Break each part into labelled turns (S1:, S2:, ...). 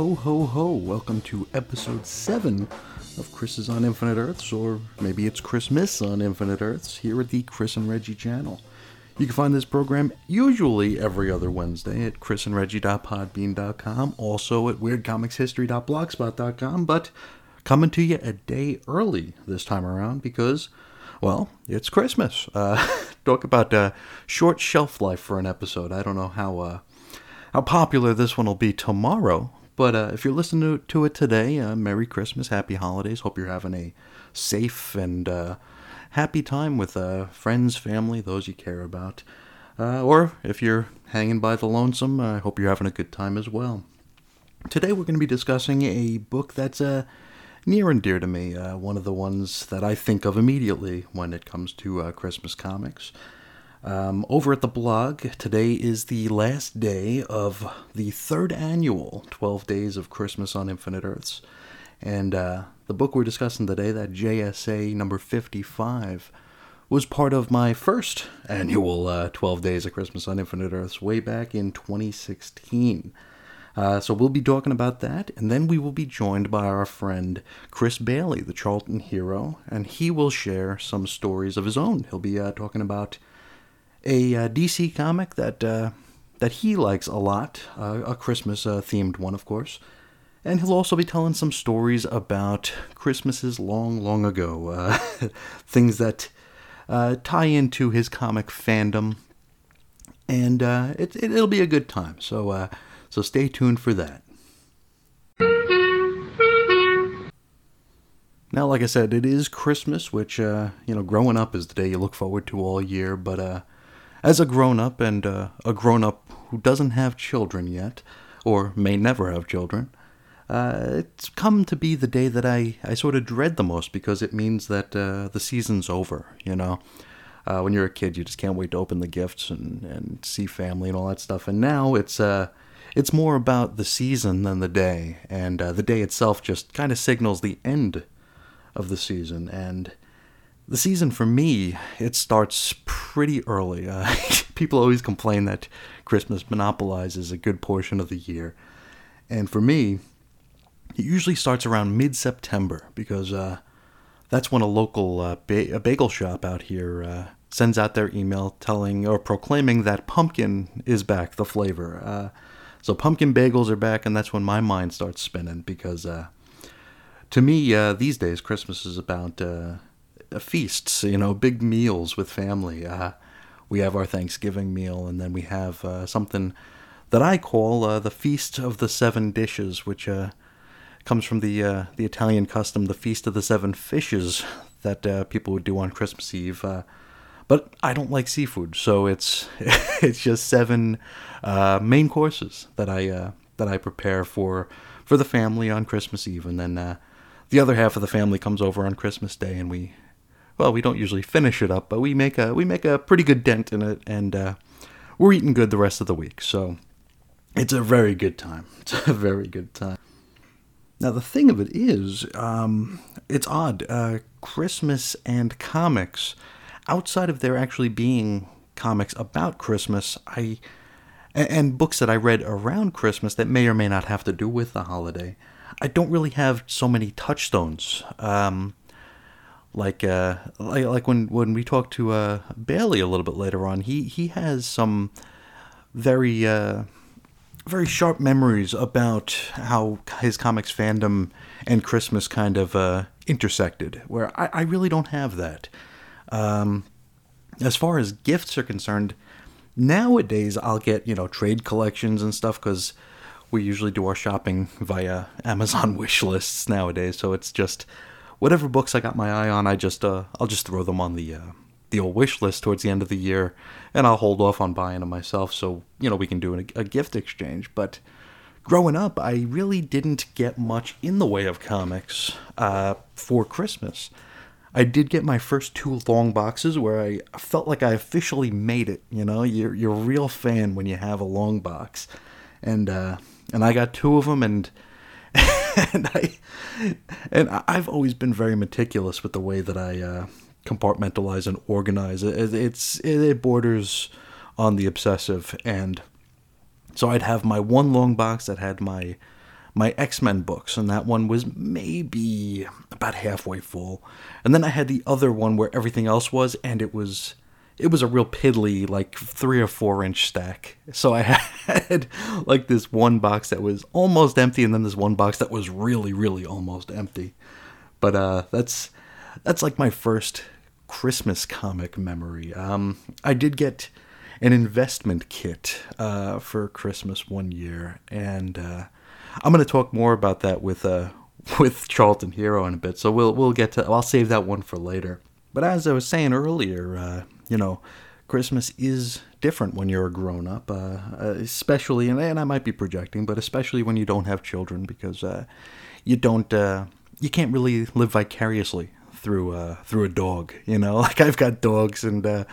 S1: Ho ho ho! Welcome to episode 7 of Chris is on Infinite Earths, or maybe it's Christmas on Infinite Earths, here at the Chris and Reggie channel. You can find this program usually every other Wednesday at chrisandreggie.podbean.com, also at weirdcomicshistory.blogspot.com, but coming to you a day early this time around because, well, it's Christmas. Uh, talk about short shelf life for an episode. I don't know how uh, how popular this one will be tomorrow, but uh, if you're listening to, to it today, uh, Merry Christmas, Happy Holidays. Hope you're having a safe and uh, happy time with uh, friends, family, those you care about. Uh, or if you're hanging by the lonesome, I hope you're having a good time as well. Today we're going to be discussing a book that's uh, near and dear to me, one of the ones that I think of immediately when it comes to Christmas comics. Um, over at the blog, today is the last day of the third annual 12 Days of Christmas on Infinite Earths. And uh, the book we're discussing today, that JSA number 55, was part of my first annual uh, 12 Days of Christmas on Infinite Earths way back in 2016. Uh, so we'll be talking about that, and then we will be joined by our friend Chris Bailey, the Charlton hero, and he will share some stories of his own. He'll be uh, talking about a uh, DC comic that uh, that he likes a lot, uh, a Christmas uh, themed one, of course. And he'll also be telling some stories about Christmases long, long ago, uh, things that uh, tie into his comic fandom, and it, it, will be a good time. So, so stay tuned for that. Now, like I said, it is Christmas, which you know, growing up is the day you look forward to all year, but as a grown up and uh, a grown up who doesn't have children yet, or may never have children, uh, it's come to be the day that I, I sort of dread the most because it means that uh, the season's over, you know? Uh, when you're a kid, you just can't wait to open the gifts and, and see family and all that stuff. And now it's uh, it's more about the season than the day, and uh, the day itself just kind of signals the end of the season. And the season for me, it starts pretty early. Uh, people always complain that Christmas monopolizes a good portion of the year. And for me, it usually starts around mid September because uh, that's when a local uh, ba- a bagel shop out here uh, sends out their email telling or proclaiming that pumpkin is back, the flavor. Uh, so pumpkin bagels are back, and that's when my mind starts spinning because uh, to me, these days, Christmas is about feasts, you know, big meals with family. Uh, we have our Thanksgiving meal, and then we have uh, something that I call uh, the Feast of the Seven Dishes, which uh, comes from the uh, the Italian custom, the Feast of the Seven Fishes, that uh, people would do on Christmas Eve. but I don't like seafood, so it's it's just seven main courses that I that I prepare for for the family on Christmas Eve, and then the other half of the family comes over on Christmas Day, and we well, we don't usually finish it up, but we make a we make a pretty good dent in it, and uh, we're eating good the rest of the week. So it's a very good time. It's a very good time. Now the thing of it is, um, it's odd. Uh, Christmas and comics, outside of there actually being comics about Christmas, I and books that I read around Christmas that may or may not have to do with the holiday. I don't really have so many touchstones. Um, like uh like, like when when we talk to uh Bailey a little bit later on he he has some very uh very sharp memories about how his comics fandom and Christmas kind of uh intersected where I, I really don't have that. Um as far as gifts are concerned nowadays I'll get you know trade collections and stuff because we usually do our shopping via Amazon wish lists nowadays so it's just whatever books I got my eye on, I just uh, I'll just throw them on the uh, the old wish list towards the end of the year, and I'll hold off on buying them myself, so you know we can do a, a gift exchange. But growing up, I really didn't get much in the way of comics uh, for Christmas. I did get my first two long boxes where I felt like I officially made it. You know, you're you're a real fan when you have a long box, and uh, and I got two of them, and and I and I've always been very meticulous with the way that I uh, compartmentalize and organize. It, it's it borders on the obsessive, and So I'd have my one long box that had my my X Men books, and that one was maybe about halfway full. And then I had the other one where everything else was, and it was it was a real piddly like three or four inch stack. So I had like this one box that was almost empty, and then this one box that was really, really almost empty. But uh, that's that's like my first Christmas comic memory. Um, I did get an investment kit uh, for Christmas one year, and uh, I'm going to talk more about that with uh, with Charlton Hero in a bit. So we'll we'll get to. I'll save that one for later. But as I was saying earlier, uh, you know, Christmas is different when you're a grown up, uh, uh, especially, and, and I might be projecting, but especially when you don't have children because uh, you don't, uh, you can't really live vicariously through uh, through a dog. You know, like I've got dogs and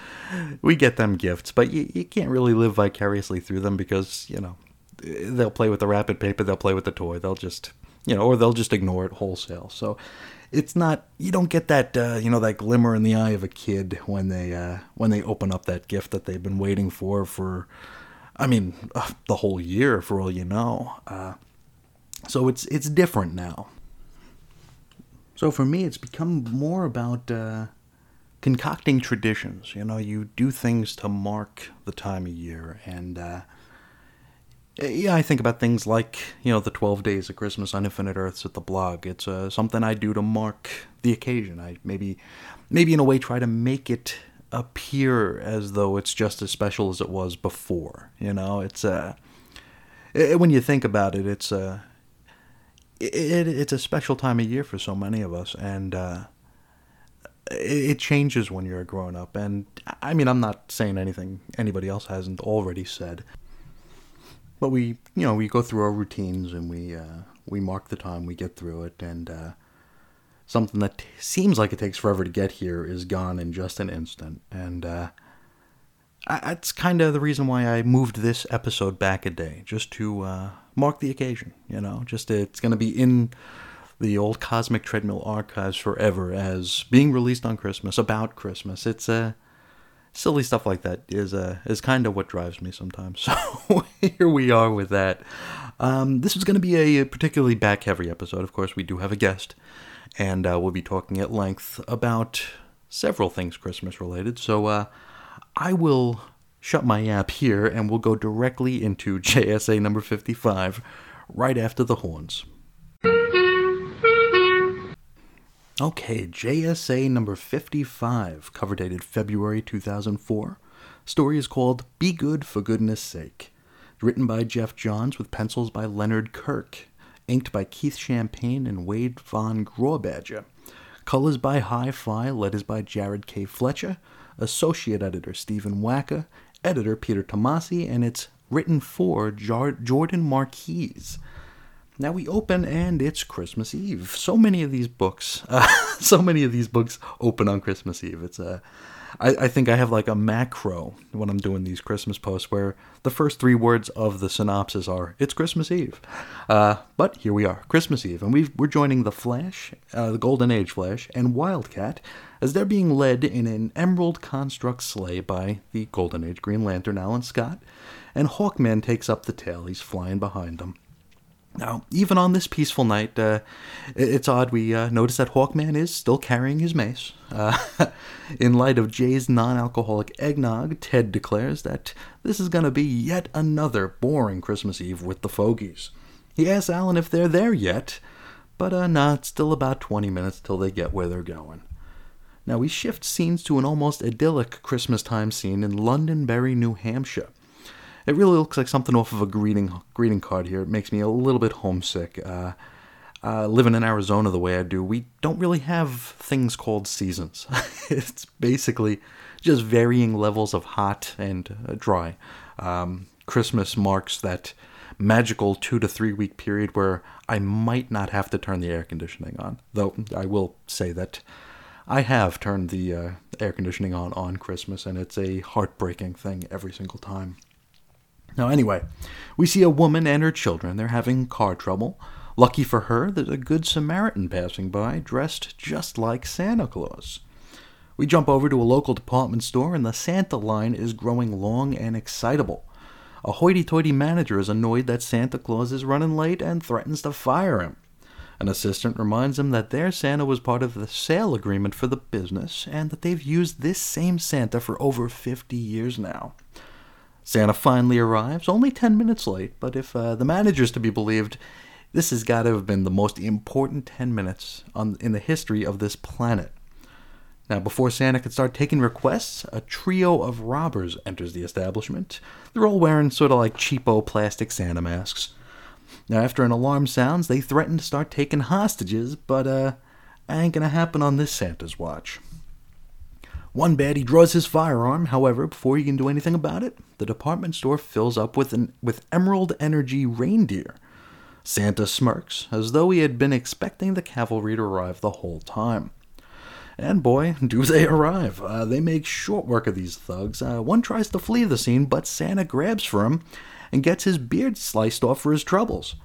S1: we get them gifts, but you, you can't really live vicariously through them because you know they'll play with the wrapping paper, they'll play with the toy, they'll just you know, or they'll just ignore it wholesale. So it's not you don't get that uh, you know that glimmer in the eye of a kid when they uh, when they open up that gift that they've been waiting for for I mean uh, the whole year for all you know. Uh, so it's it's different now. So for me, it's become more about uh, concocting traditions. You know, you do things to mark the time of year, and uh, yeah, I think about things like you know the twelve days of Christmas on Infinite Earths at the blog. It's uh, something I do to mark the occasion. I maybe, maybe in a way, try to make it appear as though it's just as special as it was before. You know, it's uh, it, when you think about it, it's uh, it, it's a special time of year for so many of us, and uh, it changes when you're a grown up. And I mean, I'm not saying anything anybody else hasn't already said but we you know we go through our routines and we uh, we mark the time we get through it. And uh, something that t- seems like it takes forever to get here is gone in just an instant. And uh, I, that's kind of the reason why I moved this episode back a day just to uh, mark the occasion you know? Just it's going to be in the old cosmic treadmill archives forever as being released on Christmas about Christmas. It's a uh, silly stuff like that is uh, is kind of what drives me sometimes. So here we are with that. Um, this is going to be a, particularly back heavy episode. Of course, we do have a guest, and uh, we'll be talking at length about several things Christmas related. So uh, I will shut my app here, and we'll go directly into JSA number fifty five right after the horns. Okay, JSA number 55, cover dated February 2004. Story is called Be Good for Goodness Sake. Written by Geoff Johns with pencils by Leonard Kirk. Inked by Keith Champagne and Wade Von Grawbadger. Colors by Hi-Fi, letters by Jared K. Fletcher. Associate editor Stephen Wacker. Editor Peter Tomasi, and it's written for Jordan Marquise. Now we open and it's Christmas Eve. So many of these books, uh, so many of these books open on Christmas Eve. It's a, I, I think I have like a macro when I'm doing these Christmas posts where the first three words of the synopsis are "It's Christmas Eve," uh, but here we are, Christmas Eve, and we are joining the Flash, uh, the Golden Age Flash, and Wildcat as they're being led in an emerald construct sleigh by the Golden Age Green Lantern Alan Scott, and Hawkman takes up the tail. He's flying behind them. Now, even on this peaceful night, uh, it's odd we uh, notice that Hawkman is still carrying his mace. Uh, in light of Jay's non alcoholic eggnog, Ted declares that this is going to be yet another boring Christmas Eve with the fogies. He asks Alan if they're there yet, but uh, nah, it's still about 20 minutes till they get where they're going. Now, we shift scenes to an almost idyllic Christmas time scene in Londonderry, New Hampshire. It really looks like something off of a greeting greeting card here. It makes me a little bit homesick. Uh, uh, living in Arizona the way I do, we don't really have things called seasons. it's basically just varying levels of hot and uh, dry. Um, Christmas marks that magical two to three week period where I might not have to turn the air conditioning on. Though I will say that I have turned the uh, air conditioning on on Christmas, and it's a heartbreaking thing every single time. Now, anyway, we see a woman and her children. They're having car trouble. Lucky for her, there's a good Samaritan passing by, dressed just like Santa Claus. We jump over to a local department store, and the Santa line is growing long and excitable. a hoity toity manager is annoyed that Santa Claus is running late and threatens to fire him. An assistant reminds him that their Santa was part of the sale agreement for the business and that they've used this same Santa for over 50 years now. Santa finally arrives, only 10 minutes late, but if uh, the manager's to be believed, this has got to have been the most important 10 minutes on, in the history of this planet. Now, before Santa could start taking requests, a trio of robbers enters the establishment. They're all wearing sort of like cheapo plastic Santa masks. Now, after an alarm sounds, they threaten to start taking hostages, but uh, ain't gonna happen on this Santa's watch. One bad, he draws his firearm, however, before he can do anything about it, the department store fills up with an with Emerald Energy reindeer. Santa smirks, as though he had been expecting the cavalry to arrive the whole time. And boy, do they arrive. Uh, they make short work of these thugs. Uh, one tries to flee the scene, but Santa grabs for him and gets his beard sliced off for his troubles.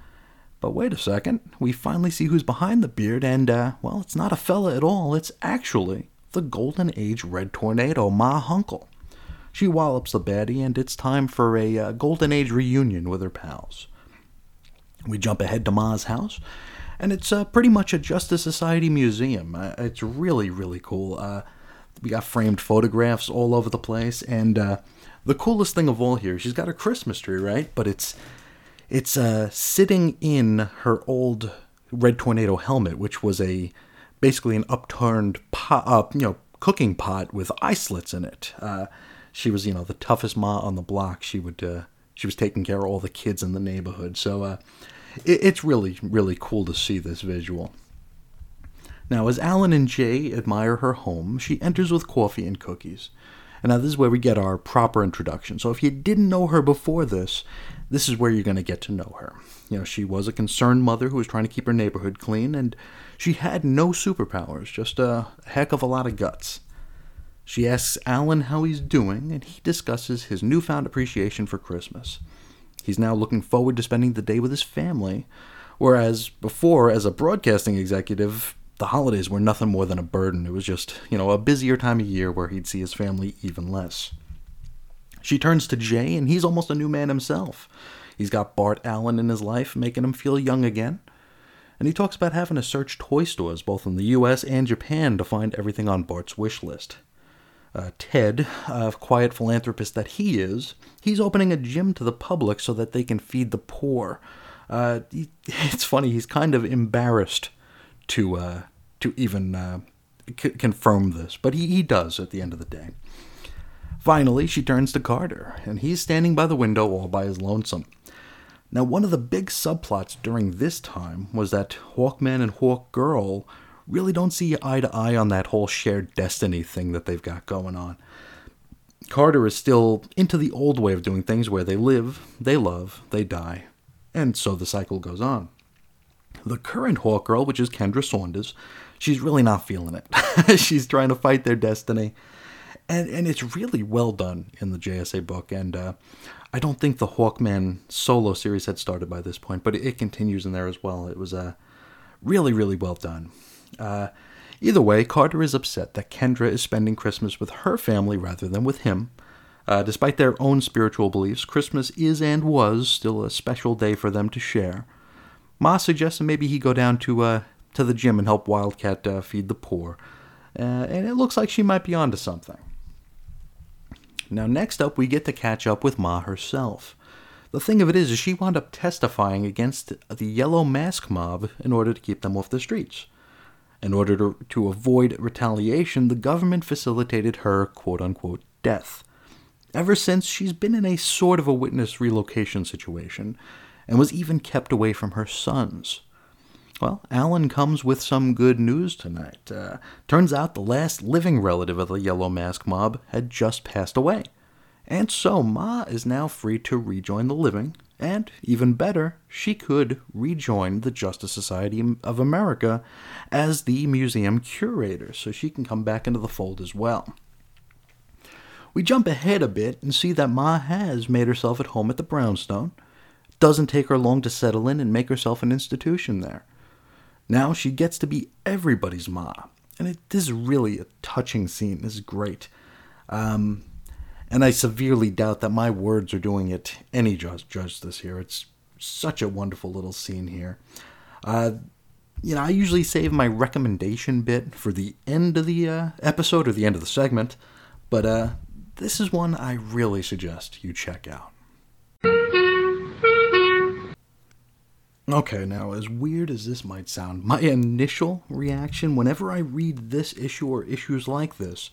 S1: But wait a second, we finally see who's behind the beard, and, uh, well, it's not a fella at all, it's actually the Golden Age Red Tornado, Ma Hunkel. She wallops the baddie, and it's time for a uh, Golden Age reunion with her pals. We jump ahead to Ma's house, and it's uh, pretty much a Justice Society museum. Uh, it's really, really cool. Uh, we got framed photographs all over the place, and uh, the coolest thing of all here, she's got a Christmas tree, right? But it's it's uh, sitting in her old Red Tornado helmet, which was a basically an upturned pot, uh, you know, cooking pot with eye slits in it. Uh, she was, you know, the toughest ma on the block. She would, uh, she was taking care of all the kids in the neighborhood. So uh, it, it's really, really cool to see this visual. Now, as Alan and Jay admire her home, she enters with coffee and cookies. And now this is where we get our proper introduction. So if you didn't know her before this, this is where you're going to get to know her. You know, she was a concerned mother who was trying to keep her neighborhood clean, and she had no superpowers, just a heck of a lot of guts. She asks Alan how he's doing, and he discusses his newfound appreciation for Christmas. He's now looking forward to spending the day with his family, whereas before, as a broadcasting executive, the holidays were nothing more than a burden. It was just, you know, a busier time of year where he'd see his family even less. She turns to Jay, and he's almost a new man himself. He's got Bart Allen in his life, making him feel young again. And he talks about having to search toy stores both in the US and Japan to find everything on Bart's wish list. Uh, Ted, a quiet philanthropist that he is, he's opening a gym to the public so that they can feed the poor. Uh, he, it's funny, he's kind of embarrassed to uh, to even uh, c- confirm this, but he, he does at the end of the day. Finally, she turns to Carter, and he's standing by the window all by his lonesome. Now, one of the big subplots during this time was that Hawkman and Hawkgirl really don't see eye to eye on that whole shared destiny thing that they've got going on. Carter is still into the old way of doing things where they live, they love, they die, and so the cycle goes on. The current Hawk Girl, which is Kendra Saunders, she's really not feeling it. she's trying to fight their destiny. And, and it's really well done in the JSA book. And uh, I don't think the Hawkman solo series had started by this point, but it, it continues in there as well. It was uh, really, really well done. Uh, either way, Carter is upset that Kendra is spending Christmas with her family rather than with him. Uh, despite their own spiritual beliefs, Christmas is and was still a special day for them to share. Ma suggested maybe he go down to uh, to the gym and help Wildcat uh, feed the poor, uh, and it looks like she might be onto something. Now, next up, we get to catch up with Ma herself. The thing of it is, is she wound up testifying against the Yellow Mask mob in order to keep them off the streets. In order to, to avoid retaliation, the government facilitated her quote unquote death. Ever since, she's been in a sort of a witness relocation situation, and was even kept away from her sons. Well, Alan comes with some good news tonight. Uh, turns out the last living relative of the Yellow Mask mob had just passed away. And so Ma is now free to rejoin the living, and even better, she could rejoin the Justice Society of America as the museum curator, so she can come back into the fold as well. We jump ahead a bit and see that Ma has made herself at home at the Brownstone, doesn't take her long to settle in and make herself an institution there. Now she gets to be everybody's ma. And it, this is really a touching scene. This is great. Um, and I severely doubt that my words are doing it any justice here. It's such a wonderful little scene here. Uh, you know, I usually save my recommendation bit for the end of the uh, episode or the end of the segment, but uh, this is one I really suggest you check out. Okay, now, as weird as this might sound, my initial reaction whenever I read this issue or issues like this,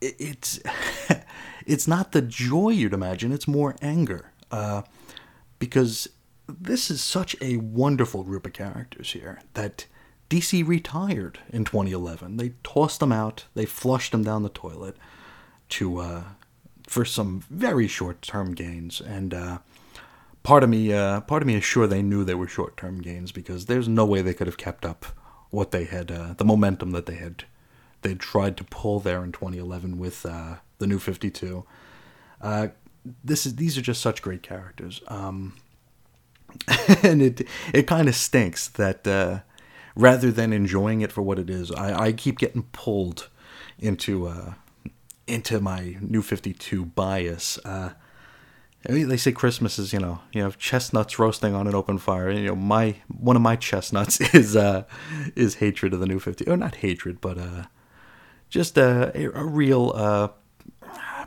S1: it's it's not the joy you'd imagine; it's more anger, uh, because this is such a wonderful group of characters here that DC retired in 2011. They tossed them out, they flushed them down the toilet to uh, for some very short-term gains, and uh, part of me, uh, part of me is sure they knew they were short-term gains because there's no way they could have kept up what they had, uh, the momentum that they had, they tried to pull there in 2011 with uh, the New 52. Uh, this is these are just such great characters, um, and it it kind of stinks that uh, rather than enjoying it for what it is, I, I keep getting pulled into uh, into my New 52 bias. Uh, they say Christmas is, you know, you have chestnuts roasting on an open fire. You know, my one of my chestnuts is uh, is hatred of the New 50. Oh, not hatred, but uh, just a, a real uh,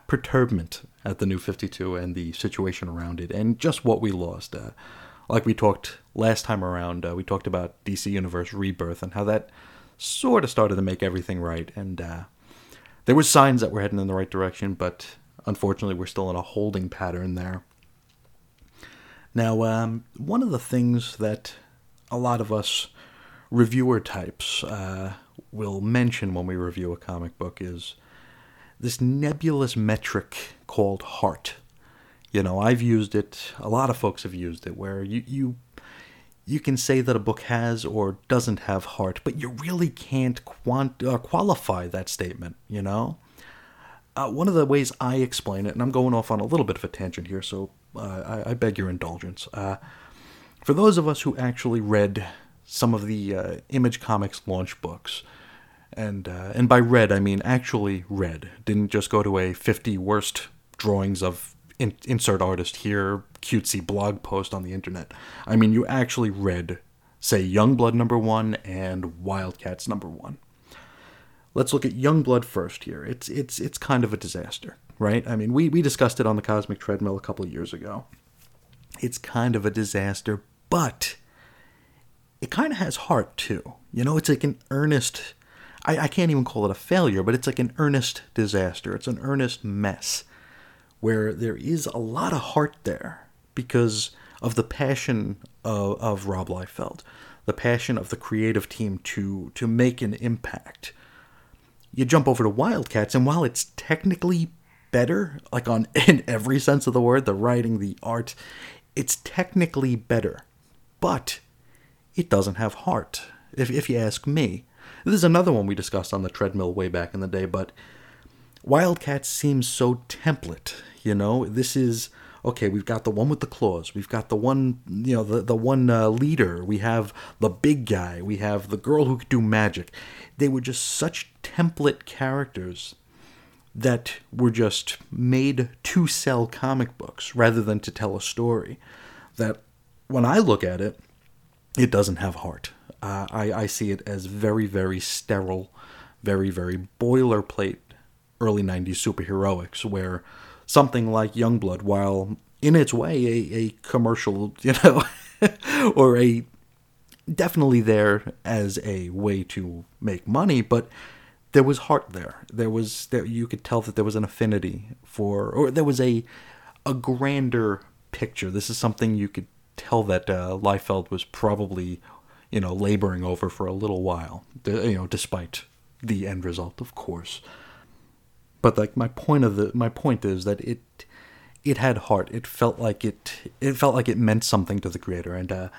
S1: perturbment at the New 52 and the situation around it, and just what we lost. Uh, like we talked last time around, uh, we talked about DC Universe Rebirth and how that sort of started to make everything right, and uh, there were signs that we're heading in the right direction, but unfortunately, we're still in a holding pattern there. Now, um, one of the things that a lot of us reviewer types uh, will mention when we review a comic book is this nebulous metric called heart. You know, I've used it, a lot of folks have used it, where you, you you can say that a book has or doesn't have heart, but you really can't quant- uh, qualify that statement, you know? Uh, one of the ways I explain it, and I'm going off on a little bit of a tangent here, so uh, I, I, beg your indulgence. Uh, for those of us who actually read some of the uh, Image Comics launch books, and uh, and by read I mean actually read, didn't just go to a 50 worst drawings of in, insert artist here cutesy blog post on the internet. I mean, you actually read, say, Youngblood number one and Wildcats number one. Let's look at Youngblood first here. It's it's it's kind of a disaster, right? I mean, we we discussed it on the Cosmic Treadmill a couple years ago. It's kind of a disaster, but it kind of has heart too. You know, it's like an earnest. I, I can't even call it a failure, but it's like an earnest disaster. It's an earnest mess where there is a lot of heart there because of the passion of, of Rob Liefeld, the passion of the creative team to to make an impact. You jump over to Wildcats, and while it's technically better, like on in every sense of the word, the writing, the art, it's technically better, but it doesn't have heart. If if you ask me, this is another one we discussed on the treadmill way back in the day, but Wildcats seems so template. You know, this is okay, we've got the one with the claws, we've got the one, you know, the the one uh, leader, we have the big guy, we have the girl who could do magic. They were just such template characters that were just made to sell comic books rather than to tell a story. That when I look at it, it doesn't have heart. Uh, I, I see it as very, very sterile, very, very boilerplate early 90s superheroics, where something like Youngblood, while in its way a, a commercial, you know, or a definitely there as a way to make money, but there was heart there. There was there you could tell that there was an affinity for, or there was a a grander picture. This is something you could tell that uh, Liefeld was probably, you know, laboring over for a little while. You know, despite the end result, of course. But like my point of the my point is that it it had heart. It felt like it it felt like it meant something to the creator. And uh,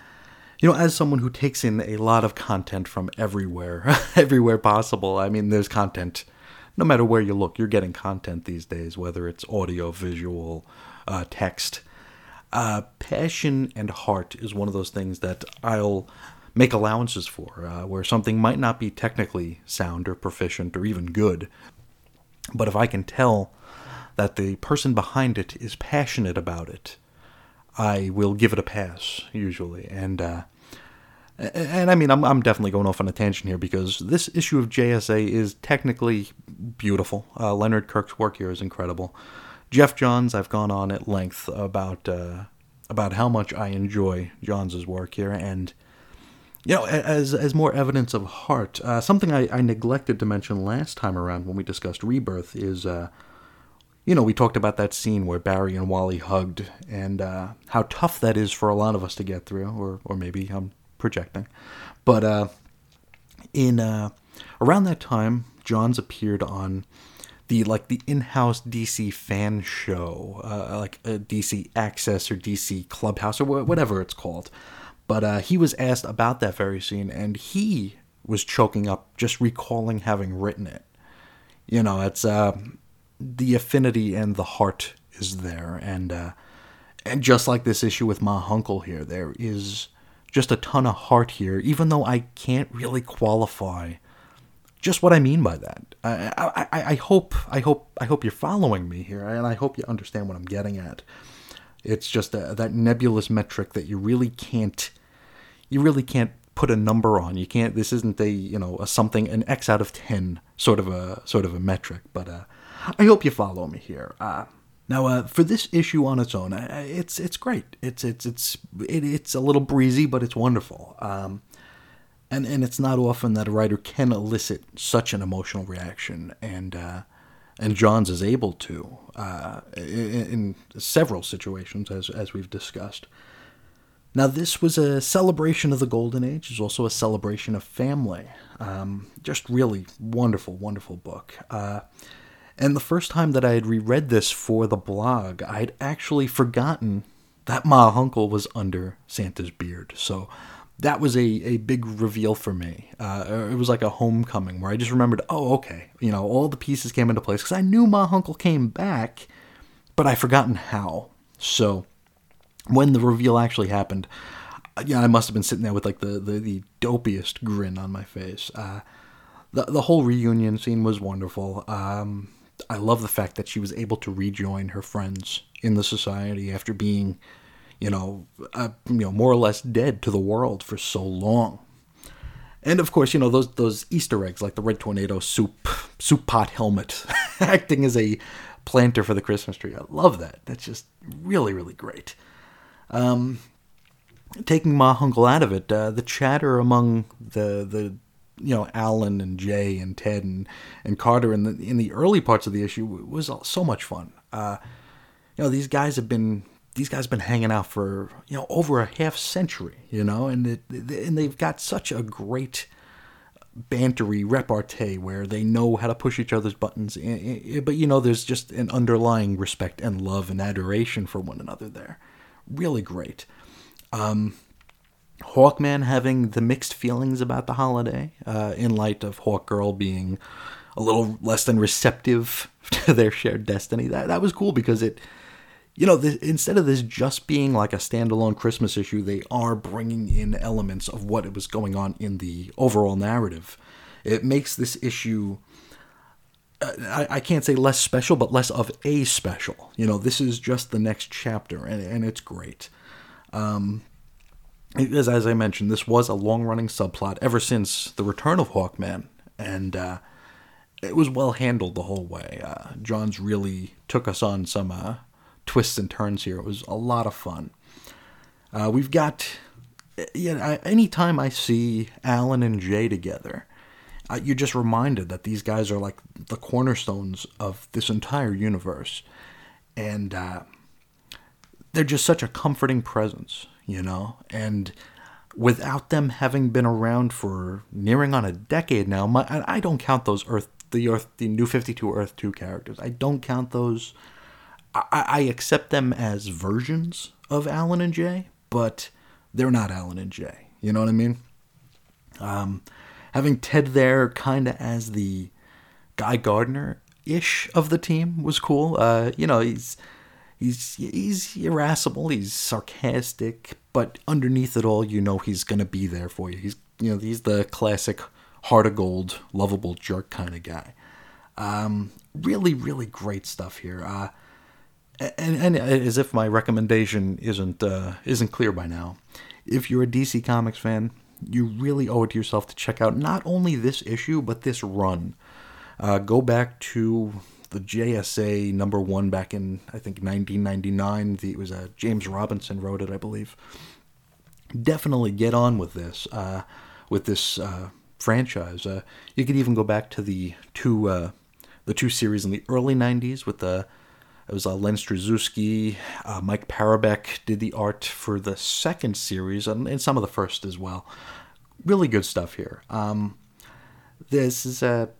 S1: you know, as someone who takes in a lot of content from everywhere, everywhere possible. I mean, there's content. No matter where you look, you're getting content these days, whether it's audio, visual, uh, text. Uh, passion and heart is one of those things that I'll make allowances for, uh, where something might not be technically sound or proficient or even good, but if I can tell that the person behind it is passionate about it, I will give it a pass usually. And uh, and I mean, I'm I'm definitely going off on a tangent here because this issue of JSA is technically beautiful. Uh, Leonard Kirk's work here is incredible. Geoff Johns, I've gone on at length about uh, about how much I enjoy Johns' work here, and you know, as as more evidence of heart, uh, something I, I, neglected to mention last time around when we discussed Rebirth is, uh, you know, we talked about that scene where Barry and Wally hugged, and uh, how tough that is for a lot of us to get through, or or maybe I'm projecting, but uh, in uh, around that time, Johns appeared on the like the in-house DC fan show, uh, like a DC Access or DC Clubhouse or whatever it's called but uh, he was asked about that very scene, and he was choking up just recalling having written it. You know, it's uh, the affinity and the heart is there, and uh, and just like this issue with Ma Hunkel here, there is just a ton of heart here, even though I can't really qualify just what I mean by that. I, I, I hope I hope I hope you're following me here, and I hope you understand what I'm getting at. It's just a, that nebulous metric that you really can't, you really can't put a number on. You can't. This isn't a you know a something an X out of ten sort of a sort of a metric. But uh, I hope you follow me here. Uh, now, uh, for this issue on its own, uh, it's it's great. It's it's it's it, it's a little breezy, but it's wonderful. Um, and and it's not often that a writer can elicit such an emotional reaction, and uh, and Johns is able to uh, in, in, several situations, as as we've discussed. Now, this was a celebration of the Golden Age. It's also a celebration of family. Um, just really wonderful, wonderful book. Uh, and the first time that I had reread this for the blog, I'd actually forgotten that Ma Hunkel was under Santa's beard. So that was a, a big reveal for me. Uh, it was like a homecoming where I just remembered, oh, okay, you know, all the pieces came into place because I knew Ma Hunkel came back, but I forgotten how. So when the reveal actually happened, uh, yeah, I must have been sitting there with like the the, the dopiest grin on my face. Uh, the the whole reunion scene was wonderful. Um, I love the fact that she was able to rejoin her friends in the society after being you know, uh, you know, more or less dead to the world for so long. And of course, you know those those Easter eggs like the red tornado soup soup pot helmet acting as a planter for the Christmas tree. I love that. That's just really really great. Um, taking Ma Hunkel out of it, uh, the chatter among the the you know Alan and Jay and Ted and, and Carter in the in the early parts of the issue was so much fun. Uh, you know these guys have been these guys have been hanging out for you know over a half century, you know, and it, and they've got such a great bantery repartee where they know how to push each other's buttons, but you know, there's just an underlying respect and love and adoration for one another there. Really great. Um, Hawkman having the mixed feelings about the holiday uh, in light of Hawkgirl being a little less than receptive to their shared destiny. That that was cool because it you know, this, instead of this just being like a standalone Christmas issue, they are bringing in elements of what was going on in the overall narrative. It makes this issue, uh, I, I, can't say less special, but less of a special. You know, this is just the next chapter, and, and it's great. Um, as, as I mentioned, this was a long running subplot ever since the return of Hawkman, and uh, it was well handled the whole way. Uh, Johns really took us on some uh, twists and turns here. It was a lot of fun. Uh, we've got, yeah, anytime I see Alan and Jay together, uh, you're just reminded that these guys are like the cornerstones of this entire universe. And uh, they're just such a comforting presence, you know? And without them having been around for nearing on a decade now, my, I don't count those Earth, the Earth, the New 52 Earth 2 characters. I don't count those I, I accept them as versions of Alan and Jay, but they're not Alan and Jay. You know what I mean? Um, having Ted there kind of as the Guy Gardner ish of the team was cool. Uh, you know, he's he's he's irascible, he's sarcastic, but underneath it all, you know he's gonna be there for you. He's you know he's the classic heart of gold, lovable jerk kind of guy. Um, really, really great stuff here. Uh, and, and as if my recommendation isn't uh, isn't clear by now, if you're a DC Comics fan, you really owe it to yourself to check out not only this issue but this run. Uh, go back to the JSA number one back in I think 1999. The, it was uh, James Robinson wrote it, I believe. Definitely get on with this uh, with this uh, franchise. Uh, you could even go back to the two uh, the two series in the early 90s with the it was uh, Len Strazewski, uh, Mike Parobeck did the art for the second series and, and some of the first as well. Really good stuff here. Um, this is a.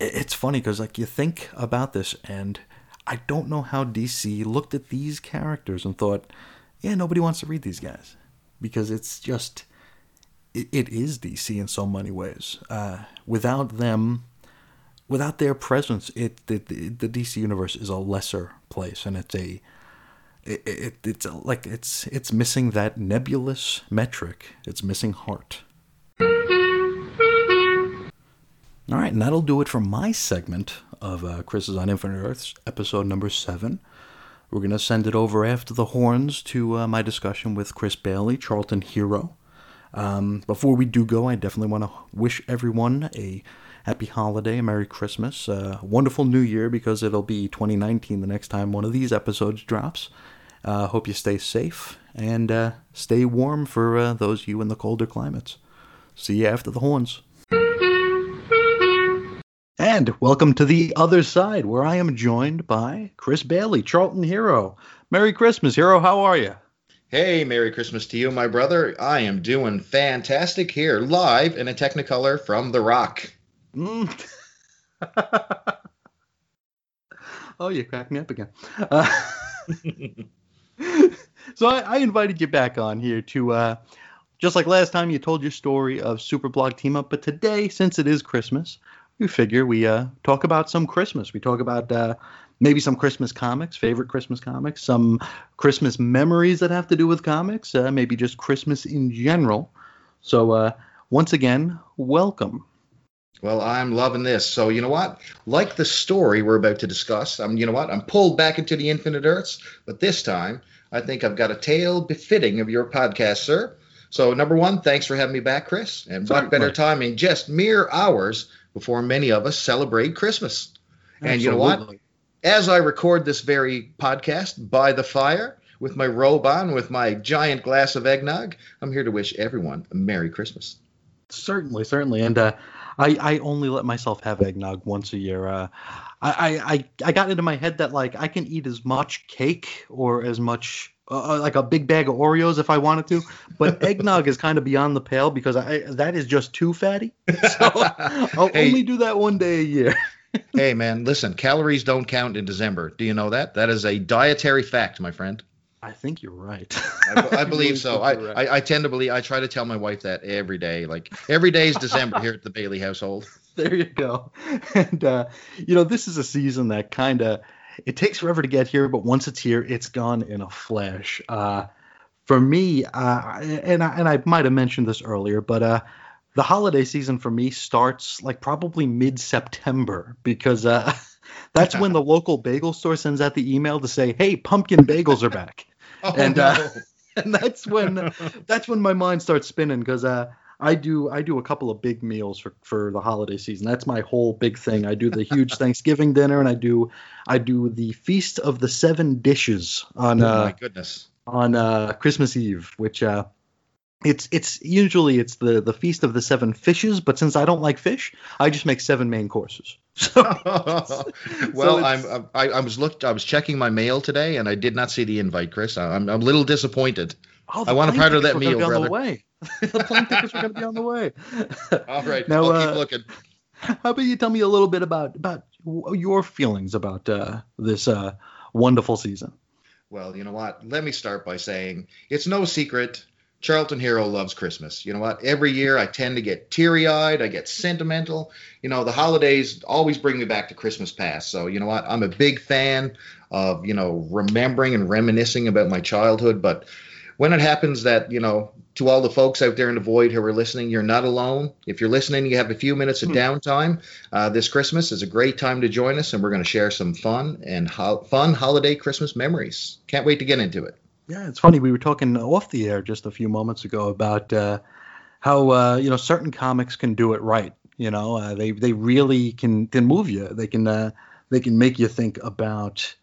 S1: It's funny because like you think about this, and I don't know how DC looked at these characters and thought, yeah, nobody wants to read these guys because it's just it, it is DC in so many ways. Uh, without them, without their presence, it the, the DC universe is a lesser place, and it's a it, it it's a, like it's it's missing that nebulous metric. It's missing heart. All right, and that'll do it for my segment of uh, Chris's on Infinite Earths, episode number seven. We're going to send it over after the horns to uh, my discussion with Chris Bailey, Charlton Hero. Um, before we do go, I definitely want to wish everyone a happy holiday, Merry Christmas, a wonderful New Year because it'll be 2019 the next time one of these episodes drops. Uh, hope you stay safe and uh, stay warm for uh, those of you in the colder climates. See you after the horns. And welcome to the other side, where I am joined by Chris Bailey, Charlton Hero. Merry Christmas, Hero. How are you?
S2: Hey, Merry Christmas to you, my brother. I am doing fantastic here, live in a Technicolor from The Rock. Mm.
S1: oh, you cracked me up again. Uh, so I, I, invited you back on here to, uh, just like last time, you told your story of Superblog Team Up, but today, since it is Christmas, we figure we uh, talk about some Christmas. We talk about uh, maybe some Christmas comics, favorite Christmas comics, some Christmas memories that have to do with comics, uh, maybe just Christmas in general. So, uh, once again, welcome.
S2: Well, I'm loving this. So, you know what? Like the story we're about to discuss, I'm, you know what? I'm pulled back into the infinite earths, but this time I think I've got a tale befitting of your podcast, sir. So, number one, thanks for having me back, Chris. And what better time in just mere hours before many of us celebrate Christmas? Absolutely. And you know what? as I record this very podcast by the fire with my robe on, with my giant glass of eggnog, I'm here to wish everyone a Merry Christmas.
S1: Certainly, certainly. And uh, I, I only let myself have eggnog once a year. Uh, I, I, I got into my head that like I can eat as much cake or as much uh, uh like a big bag of Oreos if I wanted to, but eggnog is kind of beyond the pale because I that is just too fatty. So I'll hey, only do that one day a year
S2: hey, man, listen, calories don't count in December. Do you know that? That is a dietary fact, my friend.
S1: I think you're right.
S2: I, I believe so. I, right. I, I, tend to believe. I try to tell my wife that every day. Like every day is December here at the Bailey household.
S1: There you go. And uh, you know, this is a season that kind of it takes forever to get here, but once it's here, it's gone in a flash. Uh, for me, uh, and I, and I might have mentioned this earlier, but uh, the holiday season for me starts like probably mid September because uh, that's when the local bagel store sends out the email to say, "Hey, pumpkin bagels are back,"
S2: oh, and uh, no.
S1: uh, and that's when that's when my mind starts spinning because uh, I do I do a couple of big meals for for the holiday season. That's my whole big thing. I do the huge Thanksgiving dinner, and I do I do the feast of the seven dishes on. Oh my
S2: uh, goodness.
S1: On uh, Christmas Eve, which uh, it's it's usually it's the the feast of the seven fishes, but since I don't like fish, I just make seven main courses. So,
S2: well, so I'm I, I, was looked I was checking my mail today and I did not see the invite, Chris. I'm I'm a little disappointed. Oh, I want a part of that meal, brother.
S1: On the way. the plane tickets are going to be on the way.
S2: All right, now I'll uh, keep looking.
S1: How about you tell me a little bit about about your feelings about uh, this uh, wonderful season?
S2: Well, you know what? Let me start by saying it's no secret Charlton Hero loves Christmas. You know what? Every year I tend to get teary eyed. I get sentimental. You know, the holidays always bring me back to Christmas past. So, you know what? I'm a big fan of, you know, remembering and reminiscing about my childhood. But when it happens that, you know, to all the folks out there in the void who are listening, you're not alone. If you're listening, you have a few minutes of hmm. downtime. Uh, this Christmas is a great time to join us, and we're going to share some fun and ho- fun holiday Christmas memories. Can't wait to get into it.
S1: Yeah, it's funny. We were talking off the air just a few moments ago about uh, how uh, you know certain comics can do it right. You know, uh, they they really can can move you. They can uh, they can make you think about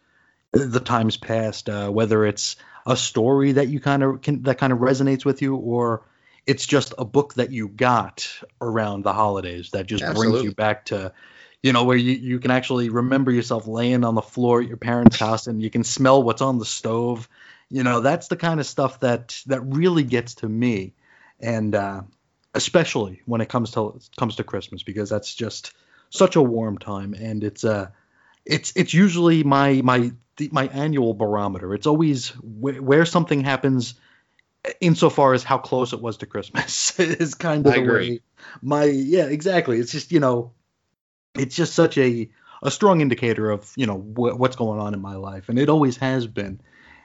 S1: the times past, uh, whether it's a story that you kind of can that kind of resonates with you, or it's just a book that you got around the holidays that just Absolutely. brings you back to you know where you, you can actually remember yourself laying on the floor at your parents house and you can smell what's on the stove you know that's the kind of stuff that that really gets to me and uh, especially when it comes to comes to christmas because that's just such a warm time and it's uh it's it's usually my my my annual barometer. It's always wh- where something happens insofar as how close it was to Christmas is kind of I the agree. way my yeah exactly. It's just you know it's just such a a strong indicator of you know wh- what's going on in my life, and it always has been,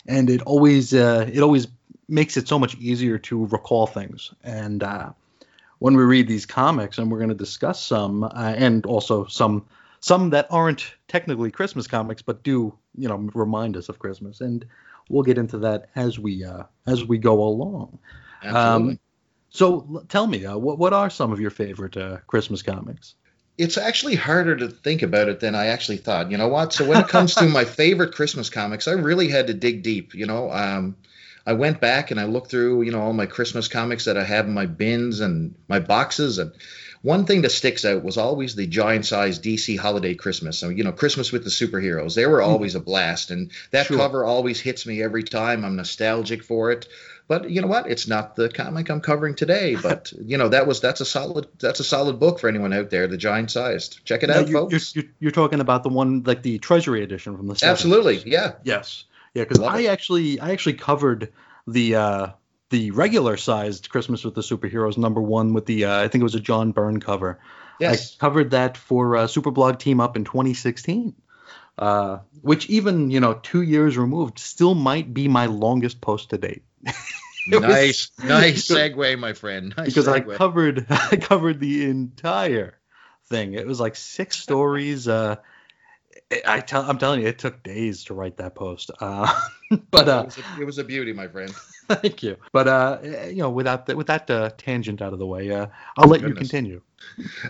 S1: and it always uh, it always makes it so much easier to recall things and. Uh, when we read these comics, and we're going to discuss some, uh, and also some some that aren't technically Christmas comics, but do you know remind us of Christmas, and we'll get into that as we uh, as we go along.
S2: Absolutely. Um,
S1: so tell me, uh, what what are some of your favorite uh, Christmas comics?
S2: It's actually harder to think about it than I actually thought. You know what? So when it comes to my favorite Christmas comics, I really had to dig deep. You know, um, I went back and I looked through, you know, all my Christmas comics that I have in my bins and my boxes, and one thing that sticks out was always the giant size DC holiday Christmas. So, you know, Christmas with the superheroes. They were hmm. always a blast. And that sure. cover always hits me every time. I'm nostalgic for it. But you know what? It's not the comic I'm covering today. But you know that was that's a solid that's a solid book for anyone out there. The giant sized. Check it out,
S1: you're,
S2: folks.
S1: You're, you're, talking about the one like the Treasury edition from the 70s.
S2: Absolutely, yeah.
S1: Yes, yeah. Because I it. actually I actually covered the uh, the regular sized Christmas with the Superheroes number one with the uh, I think it was a John Byrne cover. Yes. I covered that for uh, Superblog Team Up in 2016, uh, which even you know two years removed still might be my longest post to date.
S2: nice, was, nice segue, my friend. Nice
S1: because
S2: segue.
S1: I covered I covered the entire thing. It was like six stories. Uh, I tell, I'm telling you, it took days to write that post. Uh, but uh,
S2: it, was a, it, was a, beauty, my friend.
S1: Thank you. But uh, you know, without the, with that uh, tangent out of the way, uh, I'll let Goodness. you continue.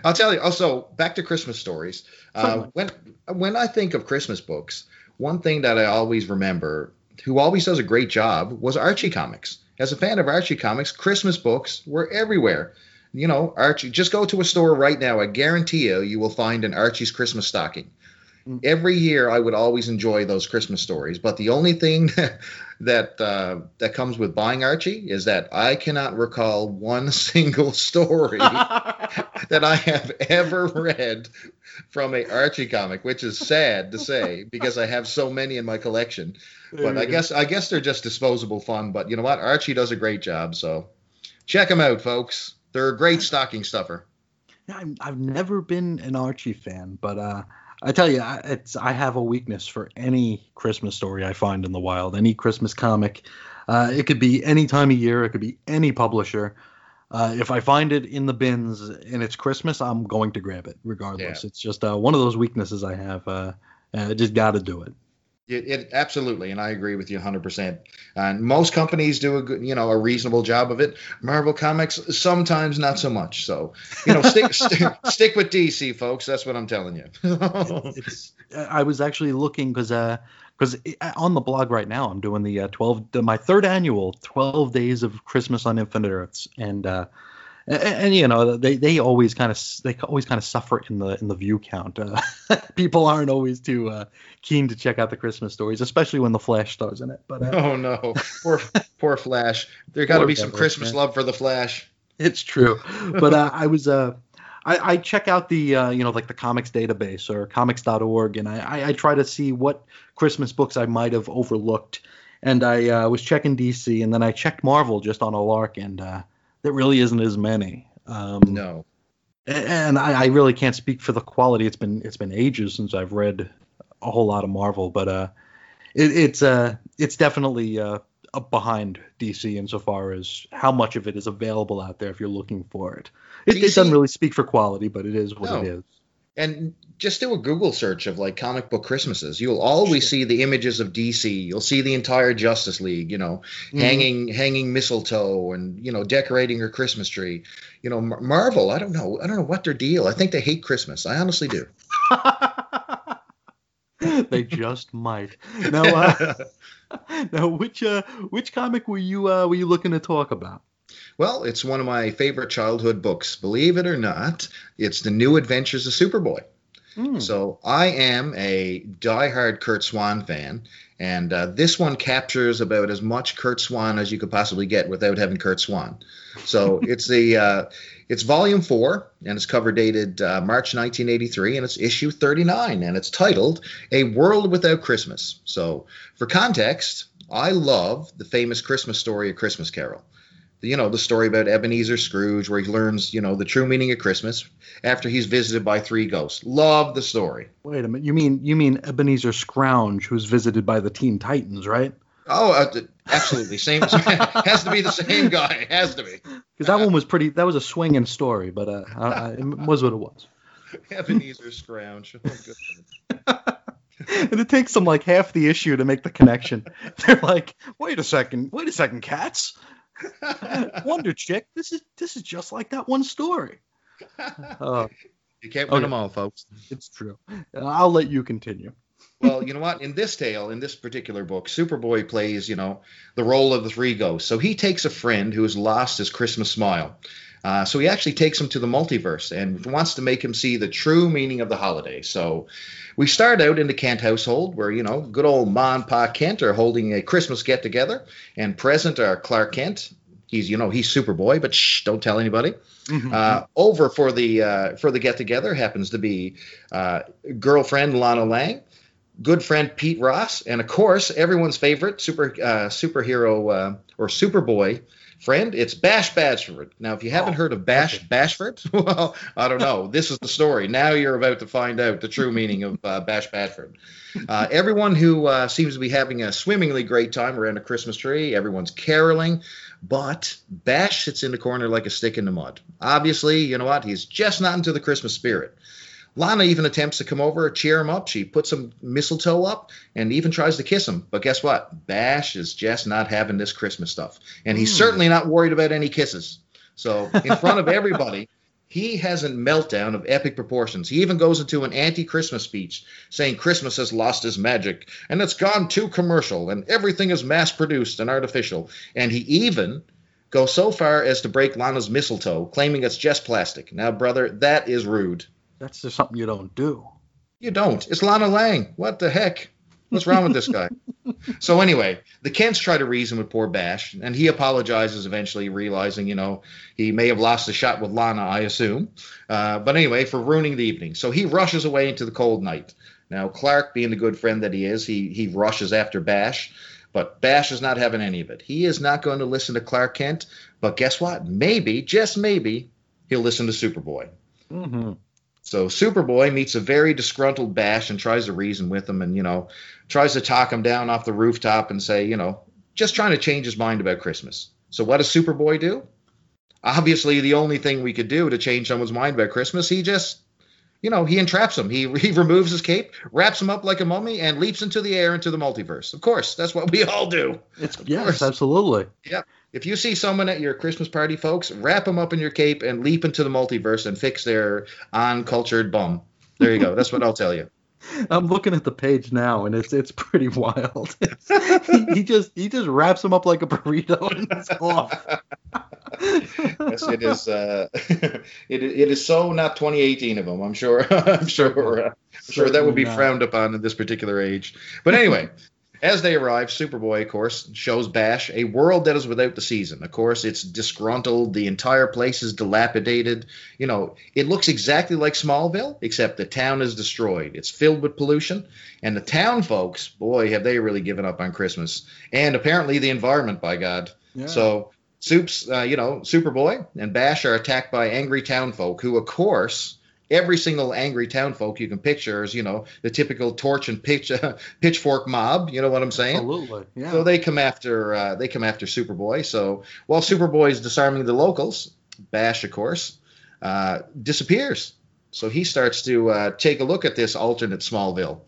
S2: I'll tell you. Also, back to Christmas stories. Uh, when when I think of Christmas books, one thing that I always remember, who always does a great job, was Archie Comics. As a fan of Archie Comics, Christmas books were everywhere you know, Archie, just go to a store right now. I guarantee you, you will find an Archie's Christmas stocking. Mm. every year I would always enjoy those Christmas stories. But the only thing that uh, that comes with buying Archie is that I cannot recall one single story that I have ever read from a Archie comic, which is sad to say because I have so many in my collection. But I guess I guess they're just disposable fun. But you know what? Archie does a great job. So check them out, folks. They're a great stocking stuffer.
S1: Yeah, I've never been an Archie fan, but uh, I tell you, it's I have a weakness for any Christmas story I find in the wild, any Christmas comic. Uh, it could be any time of year, it could be any publisher. Uh, if I find it in the bins and it's Christmas, I'm going to grab it regardless. Yeah. It's just uh, one of those weaknesses I have. Uh, I just got to do it.
S2: It, it, absolutely, and I agree with you 100%. And most companies do a good, you know, a reasonable job of it. Marvel Comics sometimes not so much. So, you know, stick st- stick with DC, folks. That's what I'm telling you.
S1: it's, I was actually looking because because uh, on the blog right now I'm doing the uh, 12 my third annual 12 days of Christmas on Infinite Earths and. Uh, and, and, you know they, they always kind of they always kind of suffer in the in the view count. Uh, people aren't always too uh, keen to check out the Christmas stories, especially when the Flash stars in it. But uh,
S2: oh no, poor poor Flash. There got to be some Christmas man. love for the Flash.
S1: It's true, but uh, I was uh. I, I check out the uh, you know like the comics database or comics.org and I, I, I try to see what Christmas books I might have overlooked and I uh, was checking DC and then I checked Marvel just on a lark and uh, there really isn't as many. Um,
S2: no.
S1: And I, I, really can't speak for the quality. It's been it's been ages since I've read a whole lot of Marvel, but uh, it, it's uh it's definitely uh, up behind DC insofar as how much of it is available out there if you're looking for it. It, it doesn't really speak for quality, but it is what
S2: No.
S1: it is.
S2: And just do a Google search of like comic book Christmases. You'll always see the images of DC. You'll see the entire Justice League, you know,
S1: Mhm.
S2: hanging hanging mistletoe and you know decorating your Christmas tree. You know, Mar- Marvel. I don't know. I don't know what their deal. I think they hate Christmas. I honestly do.
S1: they just might. Now, uh, now, which uh, which comic were you uh, were you looking to talk about?
S2: Well, it's one of my favorite childhood books. Believe it or not, it's the New Adventures of Superboy.
S1: Hmm.
S2: So I am a diehard Curt Swan fan, and uh, this one captures about as much Curt Swan as you could possibly get without having Curt Swan. So it's the uh, it's volume four, and it's cover dated uh, March 1983, and it's issue 39, and it's titled "A World Without Christmas." So for context, I love the famous Christmas story, A Christmas Carol. You know the story about Ebenezer Scrooge, where he learns, you know, the true meaning of Christmas after he's visited by three ghosts. Love the story.
S1: Wait a minute. You mean you mean Ebenezer Scrounge, who's visited by the Teen Titans, right?
S2: Oh, uh, absolutely. Same has to be the same guy. Has to be.
S1: Because that one was pretty. That was a swinging story, but uh, I, I, it was what it was.
S2: Ebenezer Scrounge. Oh,
S1: and it takes them like half the issue to make the connection. They're like, wait a second, wait a second, cats. Wonder Chick, this is this is just like that one story. Uh,
S2: you can't win
S1: Okay.
S2: them all, folks.
S1: it's true. I'll let you continue.
S2: Well, you know what? In this tale, in this particular book, Superboy plays, you know, the role of the three ghosts. So he takes a friend who has lost his Christmas smile. Uh, so he actually takes him to the multiverse and wants to make him see the true meaning of the holiday. So we start out in the Kent household where, you know, good old Ma and Pa Kent are holding a Christmas get together. And present are Clark Kent. He's, you know, he's Superboy, but shh, don't tell anybody.
S1: Mhm.
S2: Uh, over for the uh, for the get together happens to be uh, girlfriend Lana Lang, good friend Pete Ross, and of course everyone's favorite super uh, superhero uh, or Superboy friend. It's Bash Bashford. Now, if you haven't
S1: Oh,
S2: heard of Bash Bashford, well, I don't know. This is the story. Now you're about to find out the true meaning of uh, Bash Bashford. Uh, everyone who uh, seems to be having a swimmingly great time around a Christmas tree. Everyone's caroling. But Bash sits in the corner like a stick in the mud. Obviously, you know what? He's just not into the Christmas spirit. Lana even attempts to come over, cheer him up. She puts some mistletoe up and even tries to kiss him. But guess what? Bash is just not having this Christmas stuff. And he's
S1: Hmm.
S2: certainly not worried about any kisses. So, in front of everybody, he has a meltdown of epic proportions. He even goes into an anti Christmas speech saying Christmas has lost its magic and it's gone too commercial and everything is mass produced and artificial. And he even goes so far as to break Lana's mistletoe, claiming it's just plastic. Now, brother, that is rude.
S1: That's just something you don't do.
S2: You don't. It's Lana Lang. What the heck? What's wrong with this guy? so anyway, the Kents try to reason with poor Bash, and he apologizes eventually, realizing, you know, he may have lost the shot with Lana, I assume. Uh, but anyway, for ruining the evening. So he rushes away into the cold night. Now, Clark, being the good friend that he is, he, he rushes after Bash, but Bash is not having any of it. He is not going to listen to Clark Kent, but guess what? Maybe, just maybe, he'll listen to Superboy.
S1: hmm
S2: So Superboy meets a very disgruntled Bash and tries to reason with him and, you know, tries to talk him down off the rooftop and say, you know, just trying to change his mind about Christmas. So what does Superboy do? Obviously, the only thing we could do to change someone's mind about Christmas, he just, you know, he entraps him. He, he removes his cape, wraps him up like a mummy, and leaps into the air into the multiverse. Of course, that's what we all do.
S1: It's
S2: Of
S1: yes,
S2: course.
S1: absolutely.
S2: If you see someone at your Christmas party, folks, wrap them up in your cape and leap into the multiverse and fix their uncultured bum. There you go. That's what I'll tell you.
S1: I'm looking at the page now, and it's it's pretty wild. he, he just he just wraps him up like a burrito and it's off.
S2: yes, it is. Uh, it, it is so not 2018 of him. I'm sure. I'm sure. Uh, I'm sure that would be
S1: not.
S2: frowned upon in this particular age. But anyway, as they arrive, Superboy, of course, shows Bash a world that is without the season. Of course, it's disgruntled. The entire place is dilapidated. You know, it looks exactly like Smallville, except the town is destroyed. It's filled with pollution, and the town folks, boy, have they really given up on Christmas and apparently the environment. By God.
S1: Yeah.
S2: So Soup's, uh, you know, Superboy and Bash are attacked by angry townfolk who, of course, every single angry townfolk you can picture is, you know, the typical torch and pitch, uh, pitchfork mob. You know what I'm saying?
S1: Absolutely. Yeah.
S2: So they come after uh, they come after Superboy. So while Superboy is disarming the locals, Bash, of course, uh, disappears. So he starts to uh, take a look at this alternate Smallville.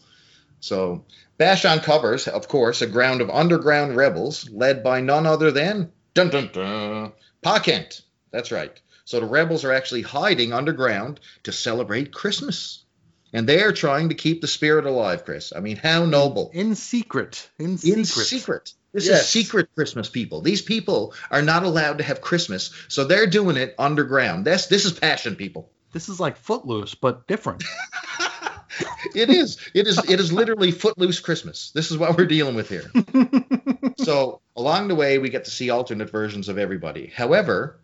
S2: So Bash uncovers, of course, a ground of underground rebels led by none other than dun dun dun Pa Kent. That's right. So the rebels are actually hiding underground to celebrate Christmas. And they are trying to keep the spirit alive, Chris. I mean, how noble.
S1: in secret. In secret.
S2: In secret. This
S1: Yes.
S2: is secret Christmas people. These people are not allowed to have Christmas, so they're doing it underground. That's this is passion, people.
S1: This is like Footloose, but different.
S2: It is. It is. It is literally footloose Christmas. This is what we're dealing with here. so along the way, we get to see alternate versions of everybody. However,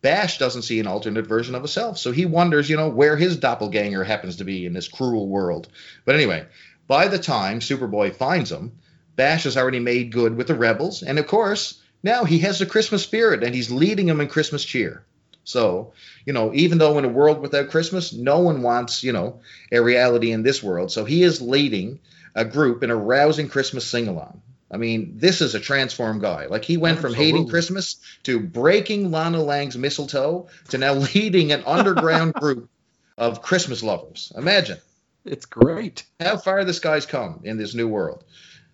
S2: Bash doesn't see an alternate version of himself, so he wonders, you know, where his doppelganger happens to be in this cruel world. But anyway, by the time Superboy finds him, Bash has already made good with the rebels, and of course, now he has the Christmas spirit, and he's leading them in Christmas cheer. So, you know, even though in a world without Christmas, no one wants, you know, a reality in this world. So he is leading a group in a rousing Christmas sing along. I mean, this is a transformed guy. Like he went from hating Christmas to breaking Lana Lang's mistletoe to now leading an underground group of Christmas lovers. Imagine
S1: It's great.
S2: how far this guy's come in this new world.